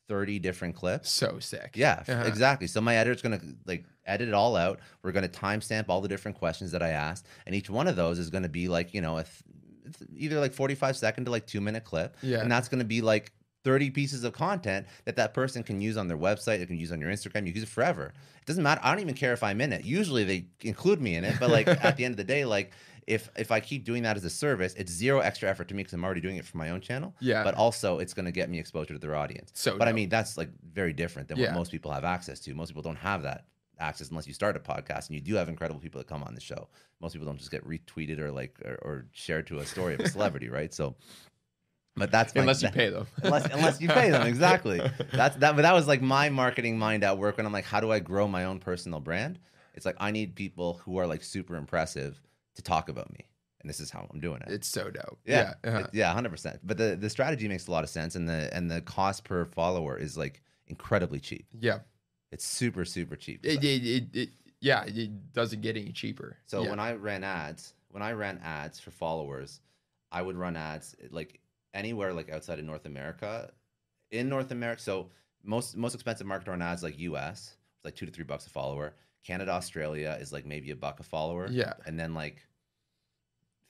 30 different clips. so sick. Yeah, Uh-huh. exactly. So my editor's gonna like edit it all out. We're gonna timestamp all the different questions that I asked, and each one of those is gonna be like you know, a th- either like forty-five second to like two minute clip. Yeah. and that's gonna be like thirty pieces of content that that person can use on their website. They can use on your Instagram. You can use it forever. It doesn't matter. I don't even care if I'm in it. Usually they include me in it, but like at the end of the day, like. If, if I keep doing that as a service, it's zero extra effort to me because I'm already doing it for my own channel. Yeah. But also, it's going to get me exposure to their audience. So but I mean, that's like very different than Yeah. what most people have access to. Most people don't have that access unless you start a podcast, and you do have incredible people that come on the show. Most people don't just get retweeted or like or, or shared to a story of a celebrity, right? So, but that's my, unless you pay them. unless unless you pay them exactly. That's that. But that was like my marketing mind at work when I'm like, how do I grow my own personal brand? It's like I need people who are like super impressive to talk about me, and this is how I'm doing it. It's so dope. Yeah, Yeah. uh-huh. yeah, hundred percent. But the the strategy makes a lot of sense, and the and the cost per follower is like incredibly cheap. yeah. It's super super cheap. It, it, it, it, yeah. It doesn't get any cheaper. so yeah. when I ran ads, when I ran ads for followers, I would run ads like anywhere like outside of North America. In North America, so most most expensive market on ads like US, it's like two to three bucks a follower. Canada, Australia is like maybe a buck a follower. Yeah. and then like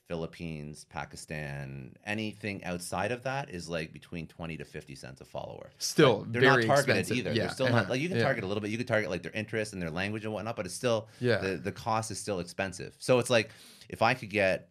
Philippines, Pakistan, anything outside of that is like between 20 to 50 cents a follower. Still But they're not targeted expensive. either. Yeah. They're still uh-huh. not like you can Yeah. target a little bit. You could target like their interest and their language and whatnot, but it's still Yeah. the, the cost is still expensive. So it's like if I could get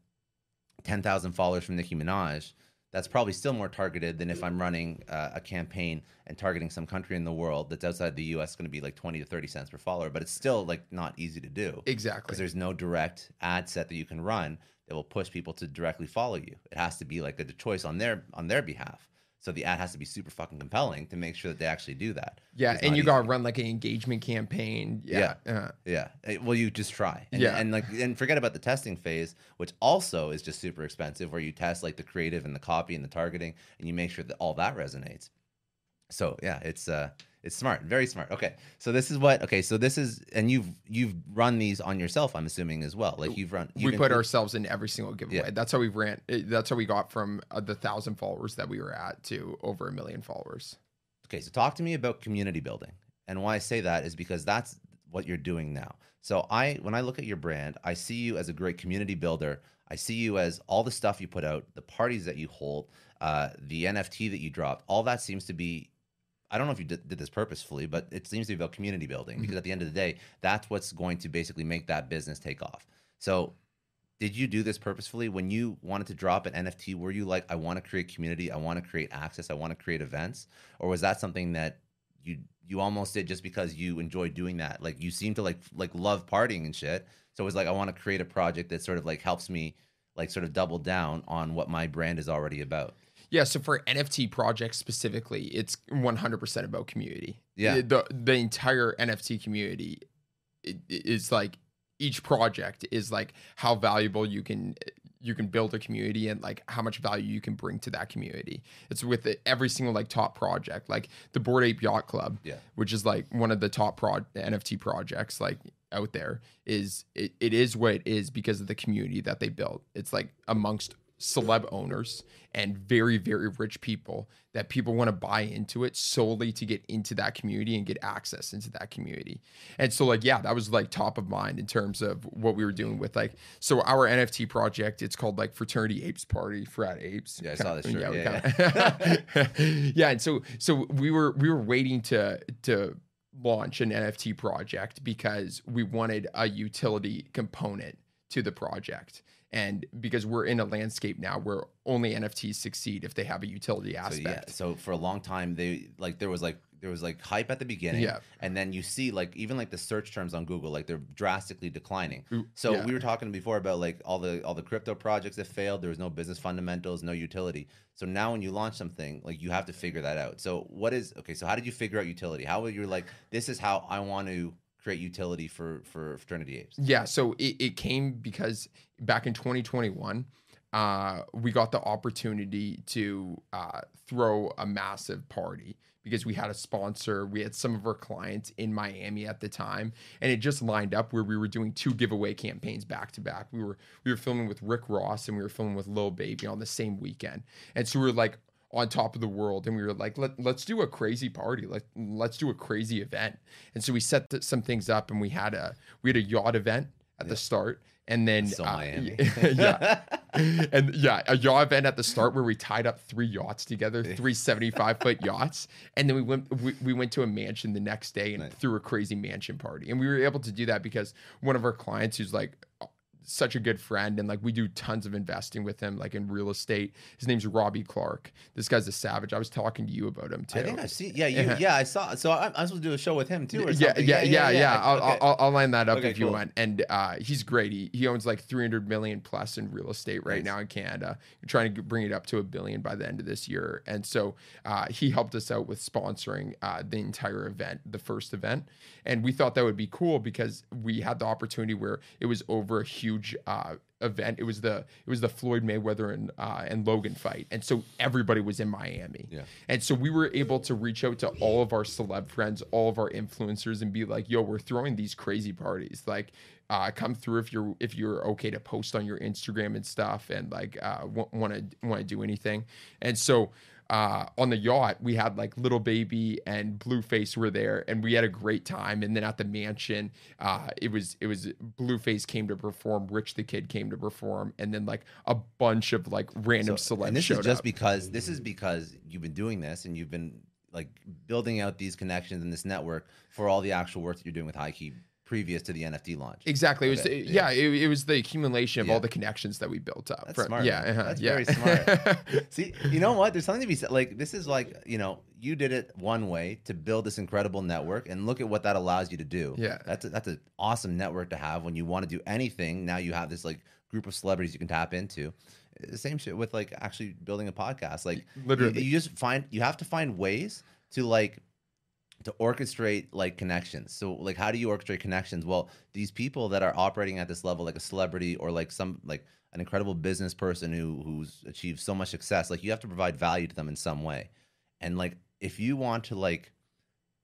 10,000 followers from Nicki Minaj, that's probably still more targeted than if I'm running uh, a campaign and targeting some country in the world that's outside the US going to be like 20 to 30 cents per follower, but it's still like not easy to do. Exactly. Because there's no direct ad set that you can run that will push people to directly follow you. It has to be like a choice on their on their behalf. So the ad has to be super fucking compelling to make sure that they actually do that. Yeah, and you easy. got to run like an engagement campaign. Yeah. uh, Yeah. Eh, Well, you just try. And, Yeah. And like, and forget about the testing phase, which also is just super expensive, where you test like the creative and the copy and the targeting, and you make sure that all that resonates. So yeah, it's uh, it's smart, very smart. Okay, so this is what. Okay, so this is, and you've you've run these on yourself, I'm assuming as well. Like you've run. we you've put ourselves in every single giveaway. Yeah. That's how we ran. eh, That's how we got from uh, the thousand followers that we were at to over a million followers. Okay, so talk to me about community building. And why I say that is because that's what you're doing now. So I when I look at your brand, I see you as a great community builder. I see you as all the stuff you put out, the parties that you hold, uh, the NFT that you dropped. All that seems to be I don't know if you did, did this purposefully, but it seems to be about community building because mm-hmm. at the end of the day, that's what's going to basically make that business take off. So, did you do this purposefully when you wanted to drop an NFT? Were you like, I want to create community, I want to create access, I want to create events, or was that something that you you almost did just because you enjoy doing that? Like you seem to like like love partying and shit. So it was like I want to create a project that sort of like helps me like sort of double down on what my brand is already about. Yeah, so for NFT projects specifically, it's 100% about community. Yeah. The the entire NFT community i- i- is like each project is like how valuable you can you can build a community and like how much value you can bring to that community. It's with every single like top project, like the Bored Ape Yacht Club, Yeah. which is like one of the top prod NFT projects like out there. Is it, it is what it is because of the community that they built. It's like amongst celeb owners and very very rich people that people want to buy into it solely to get into that community and get access into that community. And so like yeah that was like top of mind in terms of what we were doing with like so our nft project it's called like fraternity apes party frat apes. Yeah, I saw this shirt. yeah, Yeah, kinda- yeah. And so so we were we were waiting to to launch an nft project because we wanted a utility component to the project and because we're in a landscape now where only nfts succeed if they have a utility So aspect yeah, so for a long time they like there was like there was like hype at the beginning, Yeah. and then you see like even like the search terms on Google like they're drastically declining. So yeah. we were talking before about like all the all the crypto projects that failed. There was no business fundamentals, no utility. So now when you launch something, like you have to figure that out. So what is okay? So how did you figure out utility? How were you like this is how I want to create utility for for fraternity apes? Yeah, so it, it came because back in 2021, uh, we got the opportunity to uh, throw a massive party because we had a sponsor. We had some of our clients in Miami at the time, and it just lined up where we were doing two giveaway campaigns back to back. We were we were filming with Rick Ross and we were filming with Lil Baby on the same weekend, and so we were like on top of the world and we were like Let, let's do a crazy party. Like let's do a crazy event. And so we set th- some things up and we had a we had a yacht event at the start and then So uh, yeah. And yeah a yacht event at the start where we tied up three yachts together three 75 foot yachts and then we went we, we went to a mansion the next day and Nice. threw a crazy mansion party. And we were able to do that because one of our clients who's like such a good friend and like we do tons of investing with him like in real estate his name's robbie clark this guy's a savage i was talking to you about him too I think I've seen. Yeah, you, Yeah. yeah, I saw. So I'm, I'm supposed to do a show with him too, or yeah, something. yeah, yeah, yeah. I'll, Okay. I'll, I'll line that up Okay, if you cool. want. And uh, he's great. He, he owns like 300 million plus in real estate right Nice. now in Canada. We're trying to bring it up to a billion by the end of this year. And so uh, he helped us out with sponsoring uh, the entire event, the first event. And we thought that would be cool because we had the opportunity where it was over a huge uh, event. It was the it was the Floyd Mayweather and uh, and Logan fight, and so everybody was in Miami. Yeah. And so we were able to reach out to all of our celeb friends, all of our influencers, and be like, "Yo, we're throwing these crazy parties. Like, uh, come through if you're if you're okay to post on your Instagram and stuff, and like uh, want to want to do anything." And so. Uh, on the yacht, we had like Lil Baby and Blueface were there, and we had a great time. And then at the mansion, uh, it was it was Blueface came to perform, Rich the Kid came to perform, and then like a bunch of like random celebs and this is just up. because this is because you've been doing this and you've been like building out these connections and this network for all the actual work that you're doing with HighKey previous to the NFT launch. Exactly. It was Okay, the- yeah. It, it was the accumulation of Yeah. all the connections that we built up. That's from- smart. Yeah, uh-huh, That's yeah. very smart. See, you know what? There's something to be said. Like this is like you know you did it one way to build this incredible network, and look at what that allows you to do. Yeah. that's a, that's an awesome network to have when you want to do anything. Now you have this like group of celebrities you can tap into. The same shit with like actually building a podcast. Like Literally. you, you just find you have to find ways to like to orchestrate like connections. So like how do you orchestrate connections? Well, these people that are operating at this level like a celebrity or like some like an incredible business person who who's achieved so much success, like you have to provide value to them in some way. And like if you want to like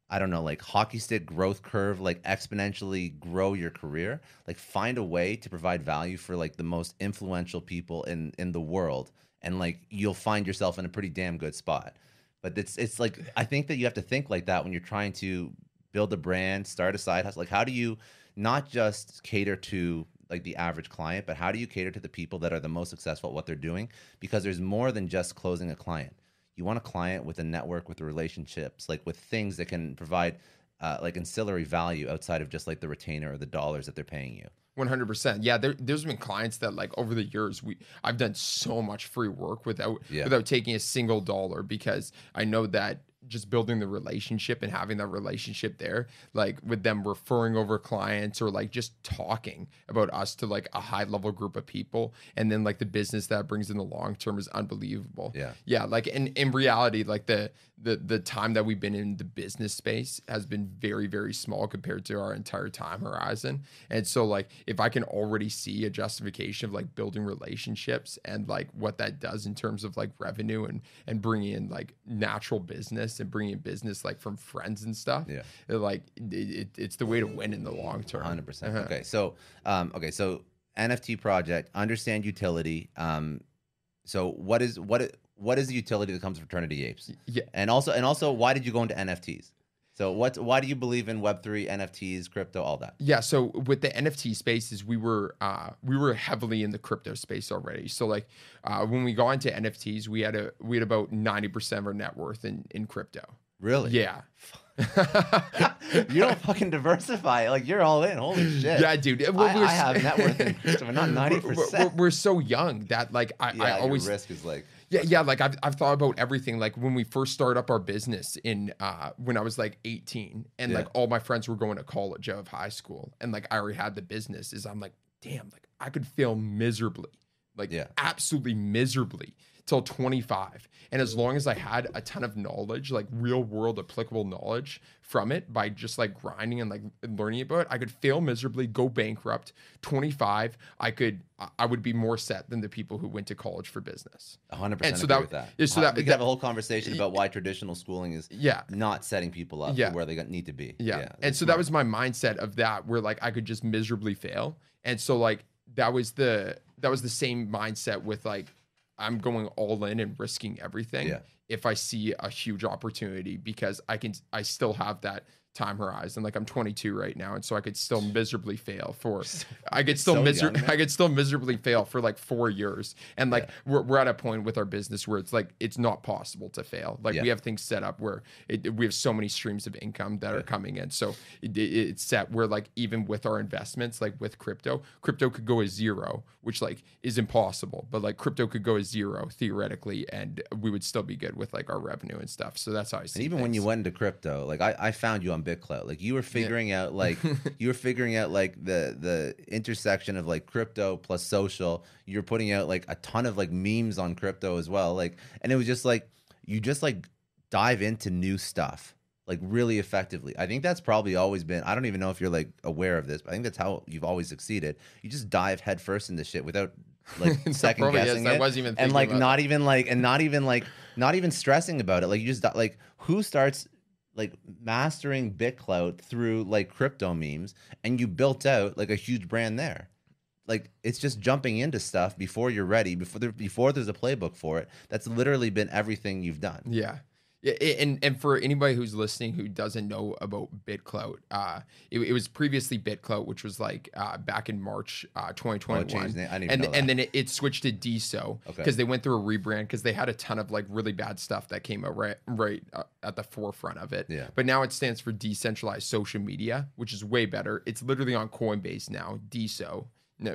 I don't know, like hockey stick growth curve, like exponentially grow your career, like find a way to provide value for like the most influential people in in the world and like you'll find yourself in a pretty damn good spot. But it's it's like I think that you have to think like that when you're trying to build a brand, start a side hustle. Like how do you not just cater to like the average client, but how do you cater to the people that are the most successful at what they're doing? Because there's more than just closing a client. You want a client with a network, with relationships, like with things that can provide uh, like ancillary value outside of just like the retainer or the dollars that they're paying you. One hundred percent. Yeah, there, there's been clients that like over the years we I've done so much free work without Yeah. without taking a single dollar because I know that just building the relationship and having that relationship there, like with them referring over clients or like just talking about us to like a high level group of people, and then like the business that brings in the long term is unbelievable. Yeah. yeah. Like in in reality, like the the the time that we've been in the business space has been very very small compared to our entire time horizon, and so like if I can already see a justification of like building relationships and like what that does in terms of like revenue and and bringing in like natural business and bringing in business like from friends and stuff, Yeah. like it, it, it's the way to win in the long term. Hundred percent. Uh-huh. Okay, so um, okay, so NFT project, understand utility. Um, so what is what what is the utility that comes from fraternity apes? Yeah. and also and also why did you go into NFTs? So what why do you believe in Web three, NFTs, crypto, all that? Yeah, so with the NFT spaces, we were uh, we were heavily in the crypto space already. So like uh, when we got into NFTs, we had a we had about ninety percent of our net worth in in crypto. Really? Yeah, you don't fucking diversify. Like you're all in. Holy shit. yeah, dude. Well, I, we were I have net worth in crypto, but not ninety We're, we're, percent. we're so young that like I, Yeah, I always risk is like Yeah, yeah. Like I've, I've thought about everything. Like when we first started up our business in uh, when I was like 18, and Yeah. like all my friends were going to college out of high school, and like I already had the business. Is I'm like, damn, like I could fail miserably, like Yeah. absolutely miserably till 25. And as long as I had a ton of knowledge, like real world applicable knowledge from it by just like grinding and like learning about it, I could fail miserably, go bankrupt. 25, I could, I- would be more set than the people who went to college for business. hundred percent And so that- with that. yeah, so that- we could that- have a whole conversation about why traditional schooling is Yeah. not setting people up Yeah. where they need to be. Yeah. and that's so that was my mindset of that where like I could just miserably fail. And so like that was the that was the same mindset with like I'm going all in and risking everything Yeah. if I see a huge opportunity because I can I still have that time horizon. Like I'm 22 right now, and so I could still miserably fail for I could still so miser- I could still miserably fail for like four years. And like we're, we're at a point with our business where it's like it's not possible to fail. Like Yeah. we have things set up where it, we have so many streams of income that are coming in. So it, it- it's set where like even with our investments, like with crypto, crypto could go as zero, which like is impossible. But like crypto could go as zero theoretically, and we would still be good with like our revenue and stuff. So that's how I see. And even when you went into crypto, like I, I found you on BitClout. Like you were figuring out like you were figuring out like the the intersection of like crypto plus social. You're putting out like a ton of like memes on crypto as well. Like and it was just like you just like dive into new stuff like really effectively. I think that's probably always been I don't even know if you're like aware of this, but I think that's how you've always succeeded. You just dive headfirst into shit without like second probably guessing I it. wasn't even and like not even like and not even like not even stressing about it. Like you just like who starts like mastering BitClout through like crypto memes and you built out like a huge brand there. Like it's just jumping into stuff before you're ready, before there, before there's a playbook for it. That's literally been everything you've done. Yeah. Yeah, and and for anybody who's listening who doesn't know about BitClout, uh, it, it was previously BitClout, which was like uh, back in March uh, 2021, changed name? I didn't even and and then it, it switched to DeSo Okay. because they went through a rebrand because they had a ton of like really bad stuff that came out right right uh, at the forefront of it. Yeah. But now it stands for decentralized social media, which is way better. It's literally on Coinbase now, DeSo.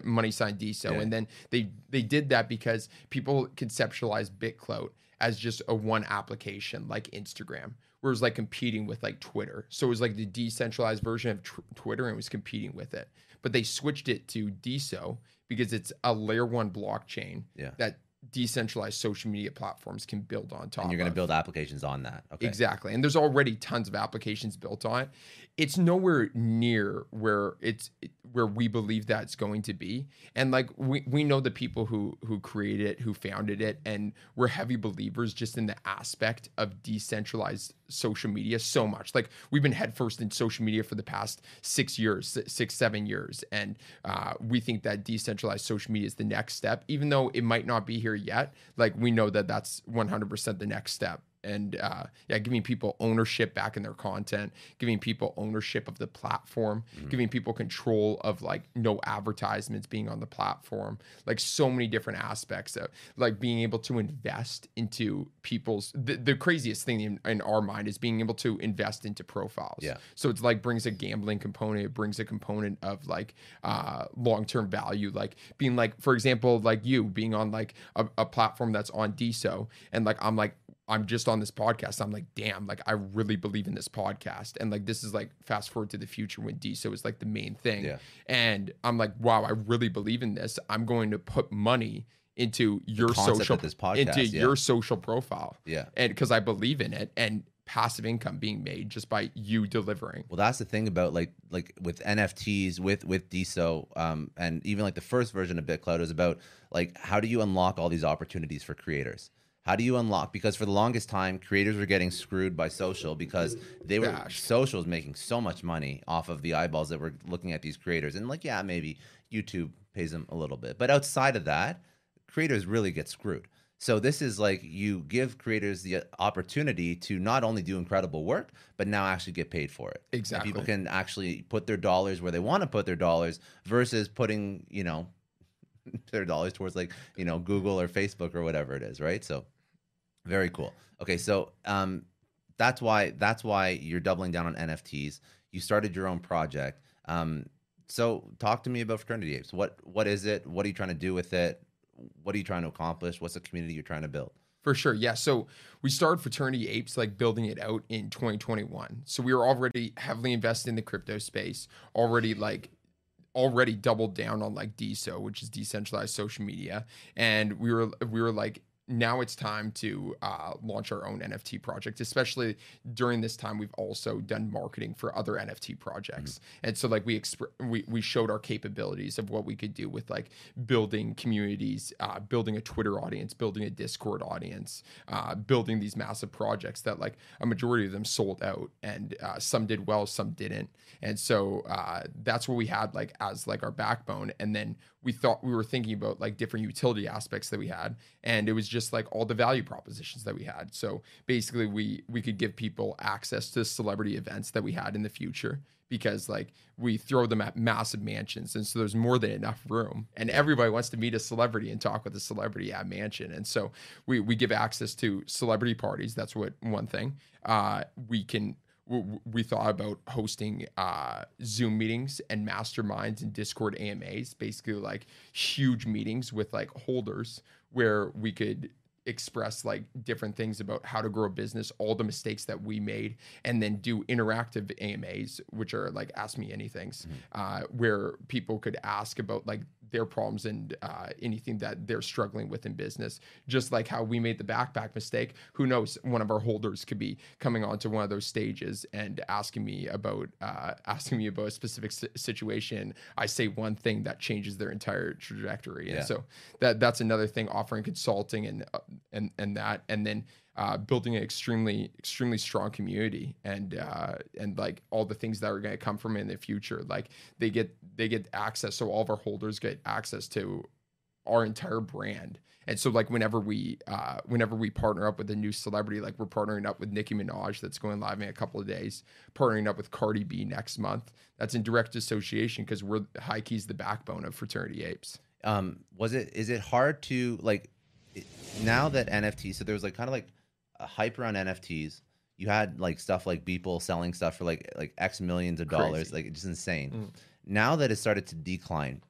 Money sign DeSo, Yeah. and then they they did that because people conceptualized BitClout as just a one application like Instagram, where it was like competing with like Twitter. So it was like the decentralized version of tw- Twitter and it was competing with it. But they switched it to DeSo because it's a layer one blockchain Yeah. that decentralized social media platforms can build on top. And you're going to build applications on that. Okay. Exactly. And there's already tons of applications built on it. It's nowhere near where it's where we believe that's going to be. And like we, we know the people who who created it, who founded it, and we're heavy believers just in the aspect of decentralized social media so much. Like we've been headfirst in social media for the past six years, six, seven years. And uh, we think that decentralized social media is the next step, even though it might not be here yet. Like we know that that's 100% the next step and uh, yeah, giving people ownership back in their content, giving people ownership of the platform, giving people control of like no advertisements being on the platform, like so many different aspects of like being able to invest into people's. The, the craziest thing in, in our mind is being able to invest into profiles. Yeah. So it's like brings a gambling component, it brings a component of like uh, long term value, like being like, for example, like you being on like a, a platform that's on DeSo, and like I'm like I'm just on this podcast. I'm like, damn, like I really believe in this podcast. And like this is like fast forward to the future when DeSo is like the main thing. Yeah. And I'm like, wow, I really believe in this. I'm going to put money into your social podcast, into yeah. your social profile. Yeah. And because I believe in it and passive income being made just by you delivering. Well, that's the thing about like like with NFTs, with with DeSo, um, and even like the first version of BitClout is about like how do you unlock all these opportunities for creators? How do you unlock? Because for the longest time, creators were getting screwed by social because they were Gosh. social was making so much money off of the eyeballs that were looking at these creators, and like yeah, maybe YouTube pays them a little bit, but outside of that, creators really get screwed. So this is like you give creators the opportunity to not only do incredible work, but now actually get paid for it. And Exactly. people can actually put their dollars where they want to put their dollars versus putting, you know, their dollars towards like, you know, Google or Facebook or whatever it is, right? So very cool. Okay, so um that's why that's why you're doubling down on NFTs. You started your own project. Um so talk to me about Fraternity Apes. What what is it? What are you trying to do with it? What are you trying to accomplish? What's the community you're trying to build? For sure. Yeah. So we started Fraternity Apes, like building it out in 2021. So we were already heavily invested in the crypto space, already like already doubled down on like DeSo, which is decentralized social media. And we were we were like now it's time to uh, launch our own NFT project. Especially during this time, we've also done marketing for other NFT projects, and so like we exp- we we showed our capabilities of what we could do with like building communities, uh, building a Twitter audience, building a Discord audience, uh, building these massive projects that like a majority of them sold out, and uh, some did well, some didn't, and so uh, that's what we had like as like our backbone, and then we thought we were thinking about like different utility aspects that we had and it was just like all the value propositions that we had. So basically we we could give people access to celebrity events that we had in the future because like we throw them at massive mansions and so there's more than enough room and everybody wants to meet a celebrity and talk with a celebrity at mansion and so we we give access to celebrity parties. That's what one thing. Uh we can we thought about hosting uh, Zoom meetings and masterminds and Discord AMAs, basically like huge meetings with like holders where we could express like different things about how to grow a business, all the mistakes that we made, and then do interactive AMAs, which are like ask me anythings, uh, where people could ask about like their problems and uh, anything that they're struggling with in business. Just like how we made the backpack mistake. Who knows? One of our holders could be coming onto one of those stages and asking me about uh, asking me about a specific si- situation. I say one thing that changes their entire trajectory, Yeah. so that that's another thing. Offering consulting and uh, and and that, and then uh, building an extremely extremely strong community and uh, and like all the things that are going to come from in the future like they get they get access so all of our holders get access to our entire brand. And so like whenever we uh whenever we partner up with a new celebrity, like we're partnering up with Nicki Minaj that's going live in a couple of days, partnering up with Cardi B next month. That's in direct association because we're HighKey's the backbone of fraternity apes. Um, was it is it hard to like now that NFT? So there was like kind of like hype around NFTs. You had like stuff like Beeple selling stuff for like like X millions of dollars, Crazy. like it's just insane. Mm. Now that it started to decline,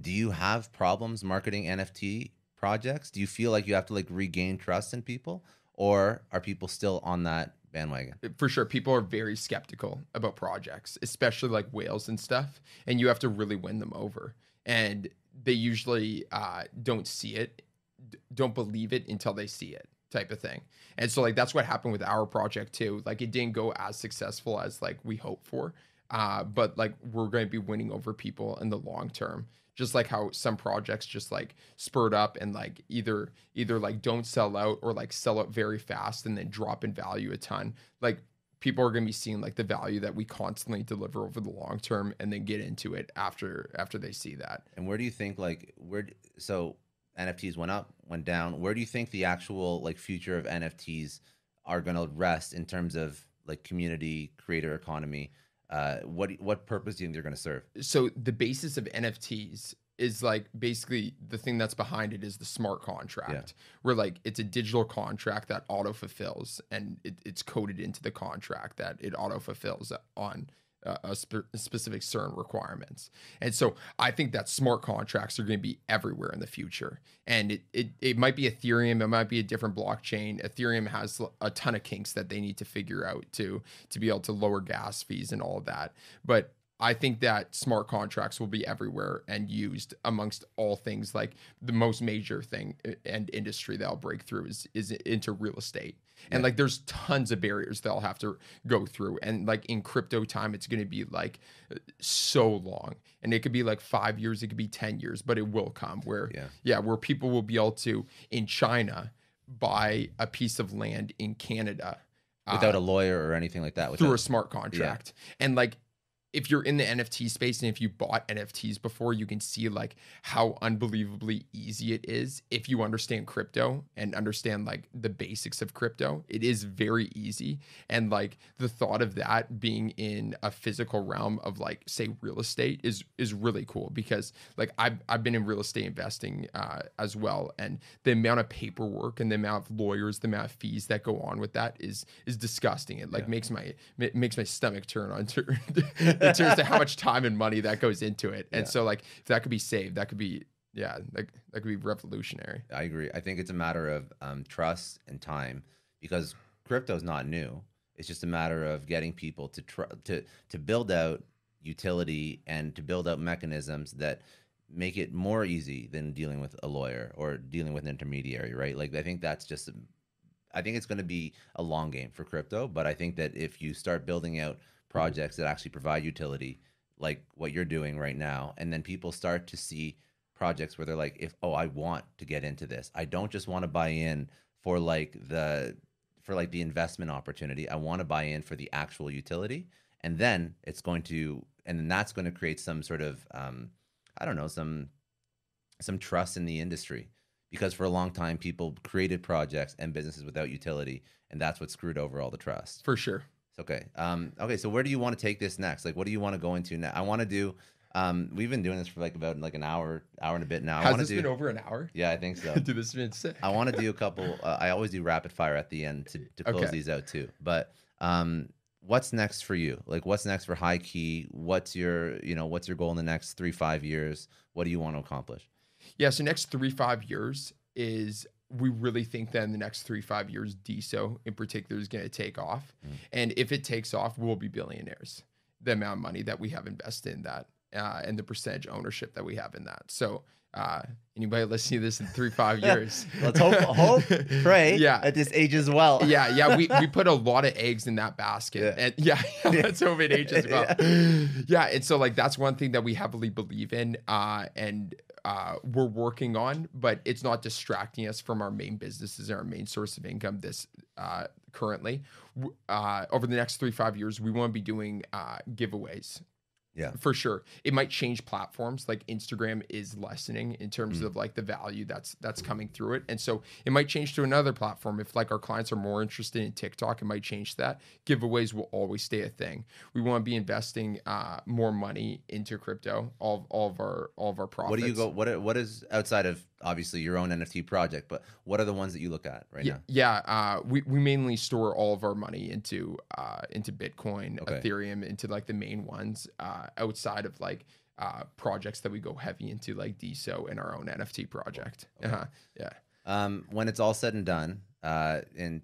do you have problems marketing NFT projects? Do you feel like you have to like regain trust in people, or are people still on that bandwagon? for sure people are very skeptical about projects especially like whales and stuff and you have to really win them over and they usually uh, don't see it d- don't believe it until they see it type of thing. And so like that's what happened with our project too. Like it didn't go as successful as like we hoped for uh, but like we're going to be winning over people in the long term just like how some projects just like spurred up and like either either like don't sell out or like sell out very fast and then drop in value a ton. Like people are going to be seeing like the value that we constantly deliver over the long term and then get into it after after they see that. And where do you think like where so NFTs went up, went down. Where do you think the actual like future of NFTs are going to rest in terms of like community creator economy? Uh, what what purpose do you think they're going to serve? so the basis of NFTs is like basically the thing that's behind it is the smart contract where like it's a digital contract that auto fulfills and it, it's coded into the contract that it auto fulfills on uh, a spe- specific certain requirements and so i think that smart contracts are going to be everywhere in the future and it, it it might be ethereum it might be a different blockchain ethereum has a ton of kinks that they need to figure out to to be able to lower gas fees and all of that but I think that smart contracts will be everywhere and used amongst all things. Like the most major thing uh, and industry that'll break through is is into real estate. And like there's tons of barriers they'll have to go through. And like in crypto time, it's going to be like uh, so long. And it could be like five years, it could be 10 years, but it will come where, Yeah. yeah, where people will be able to in China buy a piece of land in Canada Without a lawyer or anything like that. Uh, through a smart contract. And like if you're in the NFT space and if you bought NFTs before, you can see like how unbelievably easy it is if you understand crypto and understand like the basics of crypto. It is very easy. And like the thought of that being in a physical realm of like say real estate is is really cool because like I've I've been in real estate investing uh, as well. And the amount of paperwork and the amount of lawyers, the amount of fees that go on with that is is disgusting. It like makes my ma- makes my stomach turn on ter- in terms of how much time and money that goes into it. And Yeah. so like if that could be saved, that could be yeah, that, that could be revolutionary. I agree. I think it's a matter of um, trust and time because crypto is not new. It's just a matter of getting people to tr- to to build out utility and to build out mechanisms that make it more easy than dealing with a lawyer or dealing with an intermediary, right? Like I think that's just I think it's going to be a long game for crypto, but I think that if you start building out projects that actually provide utility, like what you're doing right now, and then people start to see projects where they're like, if oh, I want to get into this, I don't just want to buy in for like the for like the investment opportunity. I want to buy in for the actual utility, and then it's going to, and then that's going to create some sort of, um, I don't know, some some trust in the industry. Because for a long time people created projects and businesses without utility and that's what screwed over all the trust. For sure. Okay. Um okay so where do you want to take this next? Like what do you want to go into now i want to do um we've been doing this for like about like an hour hour and a bit now. I Has want this to do been over an hour? yeah i think so. Dude, this has been sick. i want to do a couple uh, i always do rapid fire at the end to, to close Okay. these out too. But um what's next for you? Like what's next for HighKey? What's your you know what's your goal in the next three five years? What do you want to accomplish? Yeah, so next three five years is we really think that in the next three five years, DeSo in particular is going to take off, and if it takes off, we'll be billionaires. The amount of money that we have invested in that, uh, and the percentage ownership that we have in that. So, uh, anybody listening to this in three five years, let's hope hope pray Yeah. at this age as well yeah, yeah, we, we put a lot of eggs in that basket. Yeah. And yeah, let's hope it ages well. Yeah. And so like that's one thing that we heavily believe in uh and uh we're working on, but it's not distracting us from our main businesses and our main source of income this uh currently. Uh over the next three, five years, we want to be doing uh giveaways Yeah. for sure. It might change platforms. Like Instagram is lessening in terms Mm. of like the value that's that's coming through it, and so it might change to another platform. If like our clients are more interested in TikTok, it might change that. Giveaways will always stay a thing. We want to be investing uh, more money into crypto. All of all of our all of our profits. What do you go? What what is outside of obviously your own NFT project? But what are the ones that you look at right Yeah, now? yeah. Uh, we we mainly store all of our money into uh, into Bitcoin, Okay. Ethereum, into like the main ones. Uh, outside of like uh, projects that we go heavy into, like DeSo and our own NFT project. Uh-huh. Yeah. Um, when it's all said and done, uh, in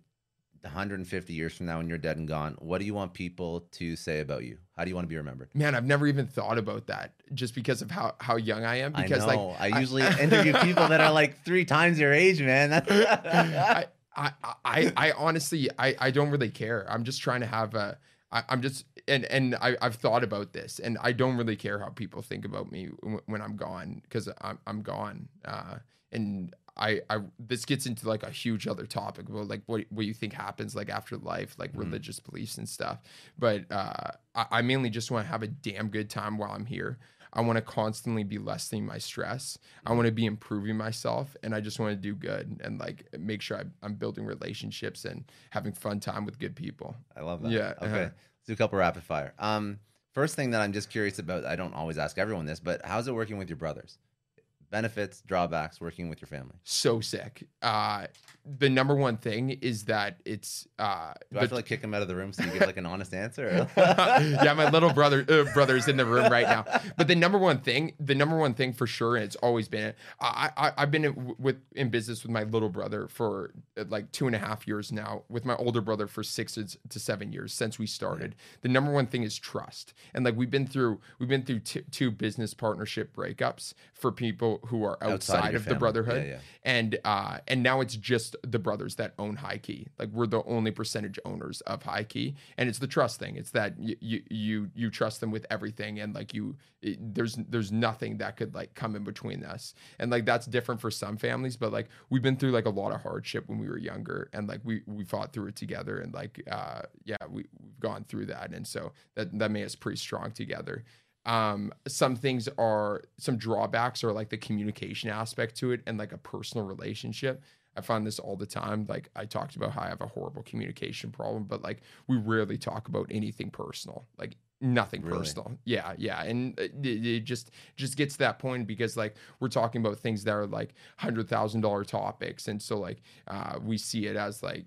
150 years from now, when you're dead and gone, what do you want people to say about you? How do you want to be remembered? Man, I've never even thought about that just because of how how young I am. Because I know. like I usually interview people that are like three times your age, man. I, I, I, I honestly, I, I don't really care. I'm just trying to have a, I, I'm just, and, and I, I've thought about this and I don't really care how people think about me w- when I'm gone because I'm, I'm gone. Uh, and I, I, this gets into like a huge other topic about like what, what you think happens like after life, like Mhm. religious beliefs and stuff. But, uh, I, I mainly just want to have a damn good time while I'm here. I want to constantly be lessening my stress. I want to be improving myself and I just want to do good and like make sure I, I'm building relationships and having fun time with good people. I love that. Yeah, Okay. uh-huh. Let's do a couple rapid fire. Um, first thing that I'm just curious about, I don't always ask everyone this, but how's it working with your brothers? Benefits, drawbacks, working with your family. So sick. Uh, the number one thing is that it's uh, Do I the- have to like kick him out of the room so you give like an honest answer? yeah, my little brother uh, brother's in the room right now. But the number one thing, the number one thing for sure, and it's always been it. I, I I've been in, with in business with my little brother for uh, like two and a half years now. With my older brother for six to to seven years since we started. The number one thing is trust, and like we've been through we've been through t- two business partnership breakups for people who are outside, your of the brotherhood Yeah, yeah. and uh and now it's just the brothers that own HighKey. Like we're the only percentage owners of HighKey. And it's the trust thing. It's that you you you, you trust them with everything. And like you it, there's there's nothing that could like come in between us. And like that's different for some families. But like we've been through like a lot of hardship when we were younger. And like we we fought through it together. And like uh yeah we, we've gone through that. And so that that made us pretty strong together um some things are some drawbacks are like the communication aspect to it and like a personal relationship i find this all the time like i talked about how i have a horrible communication problem but like we rarely talk about anything personal like nothing Really? personal yeah yeah and it, it just just gets to that point because like we're talking about things that are like hundred thousand dollar topics and so like uh we see it as like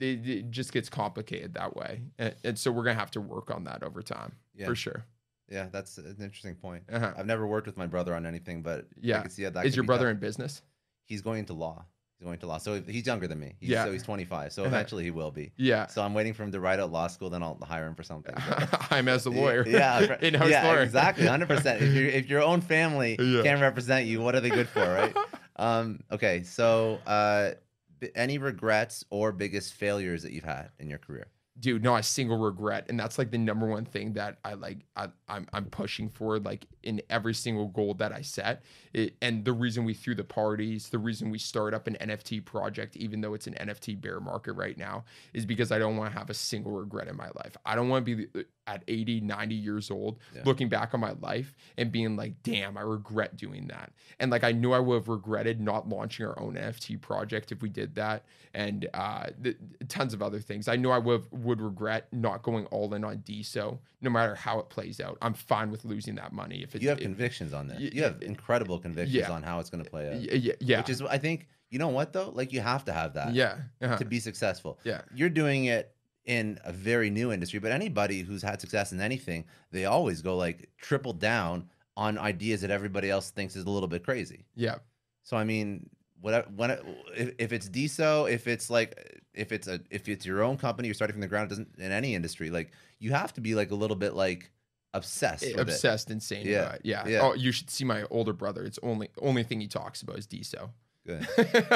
it, it just gets complicated that way and, and so we're gonna have to work on that over time Yeah. for sure Yeah, that's an interesting point. uh-huh. I've never worked with my brother on anything, but yeah, I can see how that is your brother tough. in business He's going into law. He's going to law. So he's younger than me. He's, Yeah. So he's 25. So Uh-huh. eventually he will be. yeah So I'm waiting for him to write out law school. Then I'll hire him for something. i'm as a lawyer Yeah, in-house yeah, lawyer exactly, hundred percent. If your if your own family Yeah. can't represent you, what are they good for, right? um, okay, so uh, b- any regrets or biggest failures that you've had in your career? Dude not a single regret. And that's like the number one thing that i like I, I'm, I'm pushing for like in every single goal that i set. It, and the reason we threw the parties the reason we start up an nft project even though it's an nft bear market right now is because i don't want to have a single regret in my life. I don't want to be at 80 90 years old Yeah. looking back on my life and being like damn i regret doing that and like i knew i would have regretted not launching our own nft project if we did that and uh th- tons of other things i know i would would regret not going all in on DeSo no matter how it plays out i'm fine with losing that money if it You have if- convictions on this. y- You have incredible convictions yeah. on how it's going to play out. yeah yeah Which is, I think, you know what though? Like you have to have that yeah uh-huh. to be successful. yeah You're doing it in a very new industry, but anybody who's had success in anything, they always go like triple down on ideas that everybody else thinks is a little bit crazy. yeah So I mean, what when it, if, if it's DeSo, if it's like if it's a if it's your own company, you're starting from the ground. It doesn't in any industry, like you have to be like a little bit like obsessed. with it. obsessed insane Yeah, yeah yeah. oh you should see my older brother it's only only thing he talks about is DeSo Good.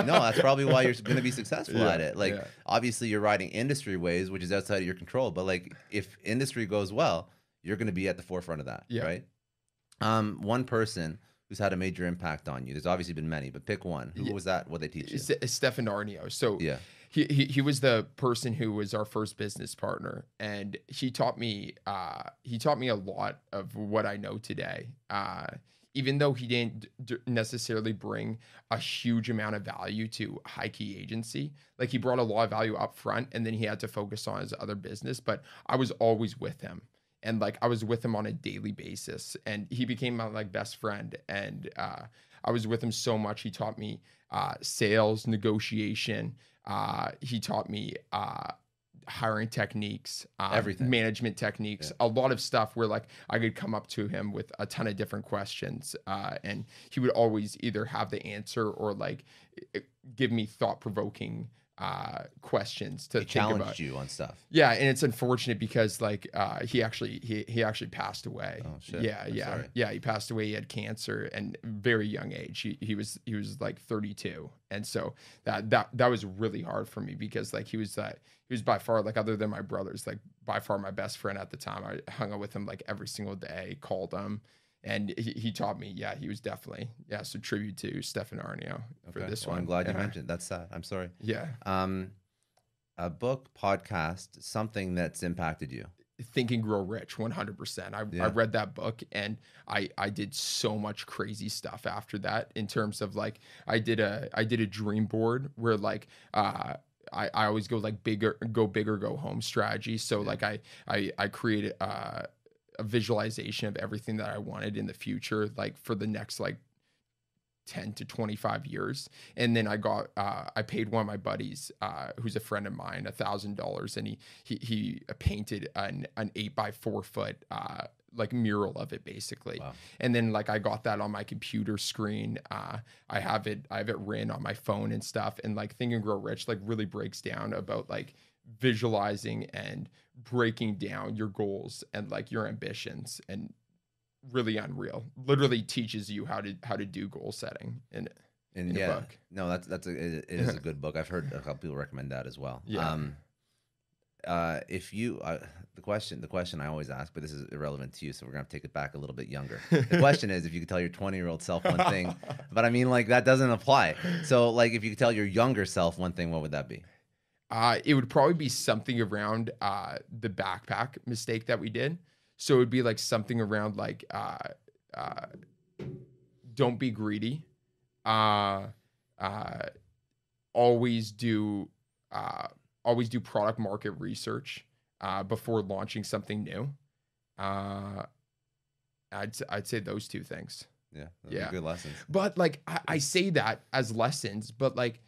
No, that's probably why you're going to be successful Yeah, at it. Like yeah. obviously you're riding industry waves, which is outside of your control. But like if industry goes well, you're going to be at the forefront of that, Yeah. right? Um, one person who's had a major impact on you? There's obviously been many, but pick one. Who was that? What they teach you? Ste- Stefan Aarnio. So Yeah. he, he he was the person who was our first business partner, and he taught me uh, he taught me a lot of what I know today. Uh, even though he didn't d- necessarily bring a huge amount of value to HighKey agency, like he brought a lot of value up front, and then he had to focus on his other business. But I was always with him, and like I was with him on a daily basis, and he became my like best friend, and uh, I was with him so much. He taught me uh, sales, negotiation. Uh, he taught me uh, hiring techniques, uh, Everything. management techniques, a lot of stuff where like I could come up to him with a ton of different questions, uh, and he would always either have the answer or like give me thought provoking uh, questions to challenged about. you on stuff. Yeah, and it's unfortunate because like uh, he actually he he actually passed away. Oh, shit. Yeah, I'm yeah, sorry. yeah. He passed away. He had cancer and very young age. He he was he was like 32, and so that that that was really hard for me because like he was that he was by far like other than my brothers like by far my best friend at the time. I hung out with him like every single day, called him. And he, he taught me, yeah, he was definitely, yeah. So tribute to Stefan Aarnio for Okay. this Well, one. I'm glad you mentioned. That's sad. I'm sorry. Yeah, Um, a book, podcast, something that's impacted you. Think and Grow Rich 100%. I, Yeah. I read that book and I I did so much crazy stuff after that in terms of like I did a I did a dream board where like uh I, I always go like bigger go big or go home strategy. So like I I I created uh, a visualization of everything that I wanted in the future like for the next like 10 to 25 years and then i got uh, i paid one of my buddies uh, who's a friend of mine a thousand dollars and he he he painted an an eight by four foot uh like mural of it basically Wow. and then like i got that on my computer screen uh i have it i have it written on my phone and stuff and like think and grow rich like really breaks down about like visualizing and breaking down your goals and like your ambitions and really unreal literally teaches you how to how to do goal setting and And In a yeah, book. no, that's that's a, it, it is a good book. I've heard a couple people recommend that as well. Yeah. Um, uh, if you uh, the question the question I always ask, but this is irrelevant to you, so we're gonna have to take it back a little bit younger. The question is if you could tell your 20 year old self one thing, but I mean like that doesn't apply. So like if you could tell your younger self one thing, what would that be? Uh, it would probably be something around uh, the backpack mistake that we did. So it would be like something around like uh, uh, don't be greedy. Uh, uh, always do uh, always do product market research uh, before launching something new. Uh, I'd I'd say those two things. Yeah, Yeah. good lessons. But like I, I say that as lessons, but like,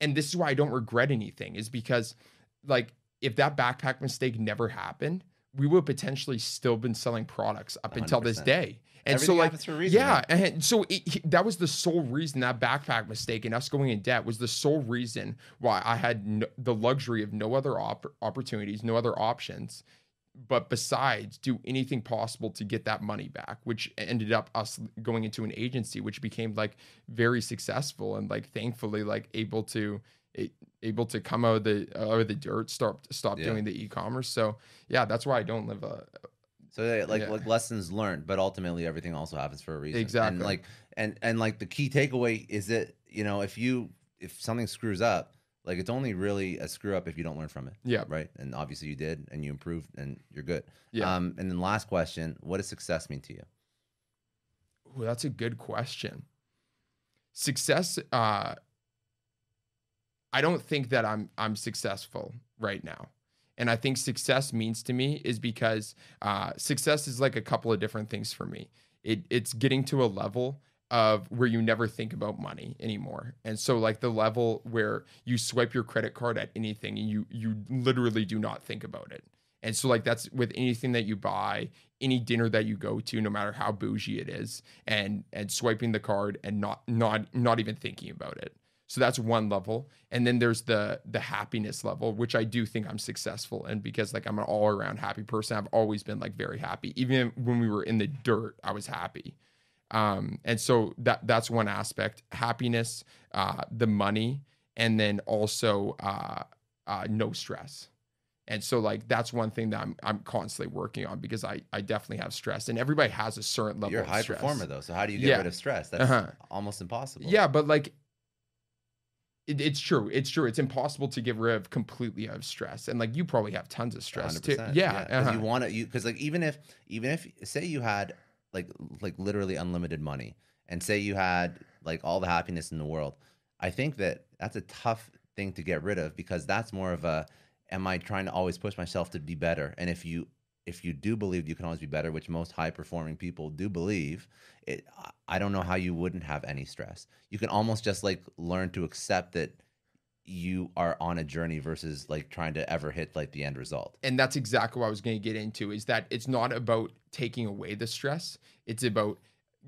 and this is why I don't regret anything is because like if that backpack mistake never happened, we would potentially still been selling products up until this day. And Everything so like happens for a reason, yeah, and so it, he- that was the sole reason that backpack mistake and us going in debt was the sole reason why I had no, the luxury of no other op- opportunities, no other options but besides do anything possible to get that money back which ended up us going into an agency which became like very successful and like thankfully like able to able to come out of the out of the dirt stop stop Yeah. doing the e-commerce so yeah that's why i don't live a So yeah, like Yeah. like lessons learned, but ultimately everything also happens for a reason. And Exactly. like and and like the key takeaway is that you know if you if something screws up, like it's only really a screw up if you don't learn from it. Yeah. Right. And obviously you did, and you improved, and you're good. Yeah. Um. And then last question: What does success mean to you? Ooh, that's a good question. Success, uh, I don't think that I'm I'm successful right now. And I think success means to me is because uh, success is like a couple of different things for me. It it's getting to a level of where you never think about money anymore. And so like the level where you swipe your credit card at anything and you you literally do not think about it. And so like that's with anything that you buy, any dinner that you go to, no matter how bougie it is, and and swiping the card and not not not even thinking about it. So that's one level. And then there's the the happiness level, which I do think I'm successful in because like I'm an all around happy person. I've always been like very happy. Even when we were in the dirt, I was happy. Um, and so that that's one aspect: happiness, uh, the money, and then also uh, uh, no stress. And so like that's one thing that I'm I'm constantly working on because I I definitely have stress and everybody has a certain level You're a high stress. performer though, so how do you get Yeah. rid of stress? That's Uh-huh. almost impossible. Yeah, but like it, it's true. It's true. It's impossible to get rid of completely of stress. And like you probably have tons of stress too. 100%, Yeah. 'cause uh-huh. you want to you because like even if even if say you had like like literally unlimited money and say you had like all the happiness in the world i think that that's a tough thing to get rid of because that's more of a am i trying to always push myself to be better and if you if you do believe you can always be better which most high performing people do believe it I- don't know how you wouldn't have any stress you can almost just like learn to accept that you are on a journey versus like trying to ever hit like the end result and that's exactly what I was going to get into is that it's not about taking away the stress. It's about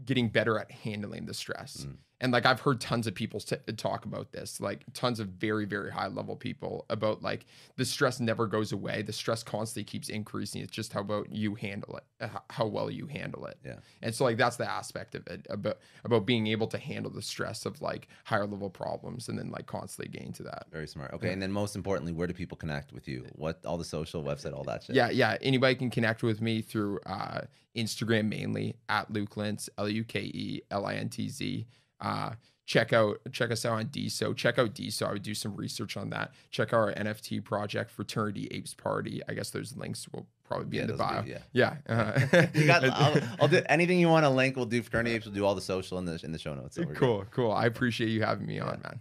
getting better at handling the stress. Mm. And like I've heard tons of people t- talk about this, like tons of very very high level people about like the stress never goes away. The stress constantly keeps increasing. It's just how about you handle it, uh, how well you handle it. Yeah. And so like that's the aspect of it about about being able to handle the stress of like higher level problems and then like constantly gain to that. Very smart. Okay, and then most importantly, where do people connect with you? What all the social website, all that shit. Yeah, yeah. Anybody can connect with me through uh, Instagram mainly at Luke Lintz, L U K E L I N T Z. Uh, check out check us out on DeSo. Check out DeSo. I would do some research on that. Check out our NFT project, Fraternity Apes Party. I guess those links will probably be Yeah, in the bio. be- yeah. yeah. uh-huh. you got. I'll, I'll do anything you want to link. We'll do fraternity apes. We'll do all the social in the in the show notes. So we're good. cool, cool. I appreciate you having me on, man.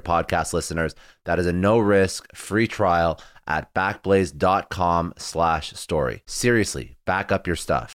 podcast listeners. That is a no risk free trial at backblaze.com slash story. Seriously, back up your stuff.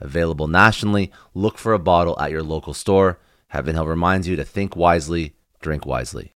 Available nationally, look for a bottle at your local store. Heaven Hill reminds you to think wisely, drink wisely.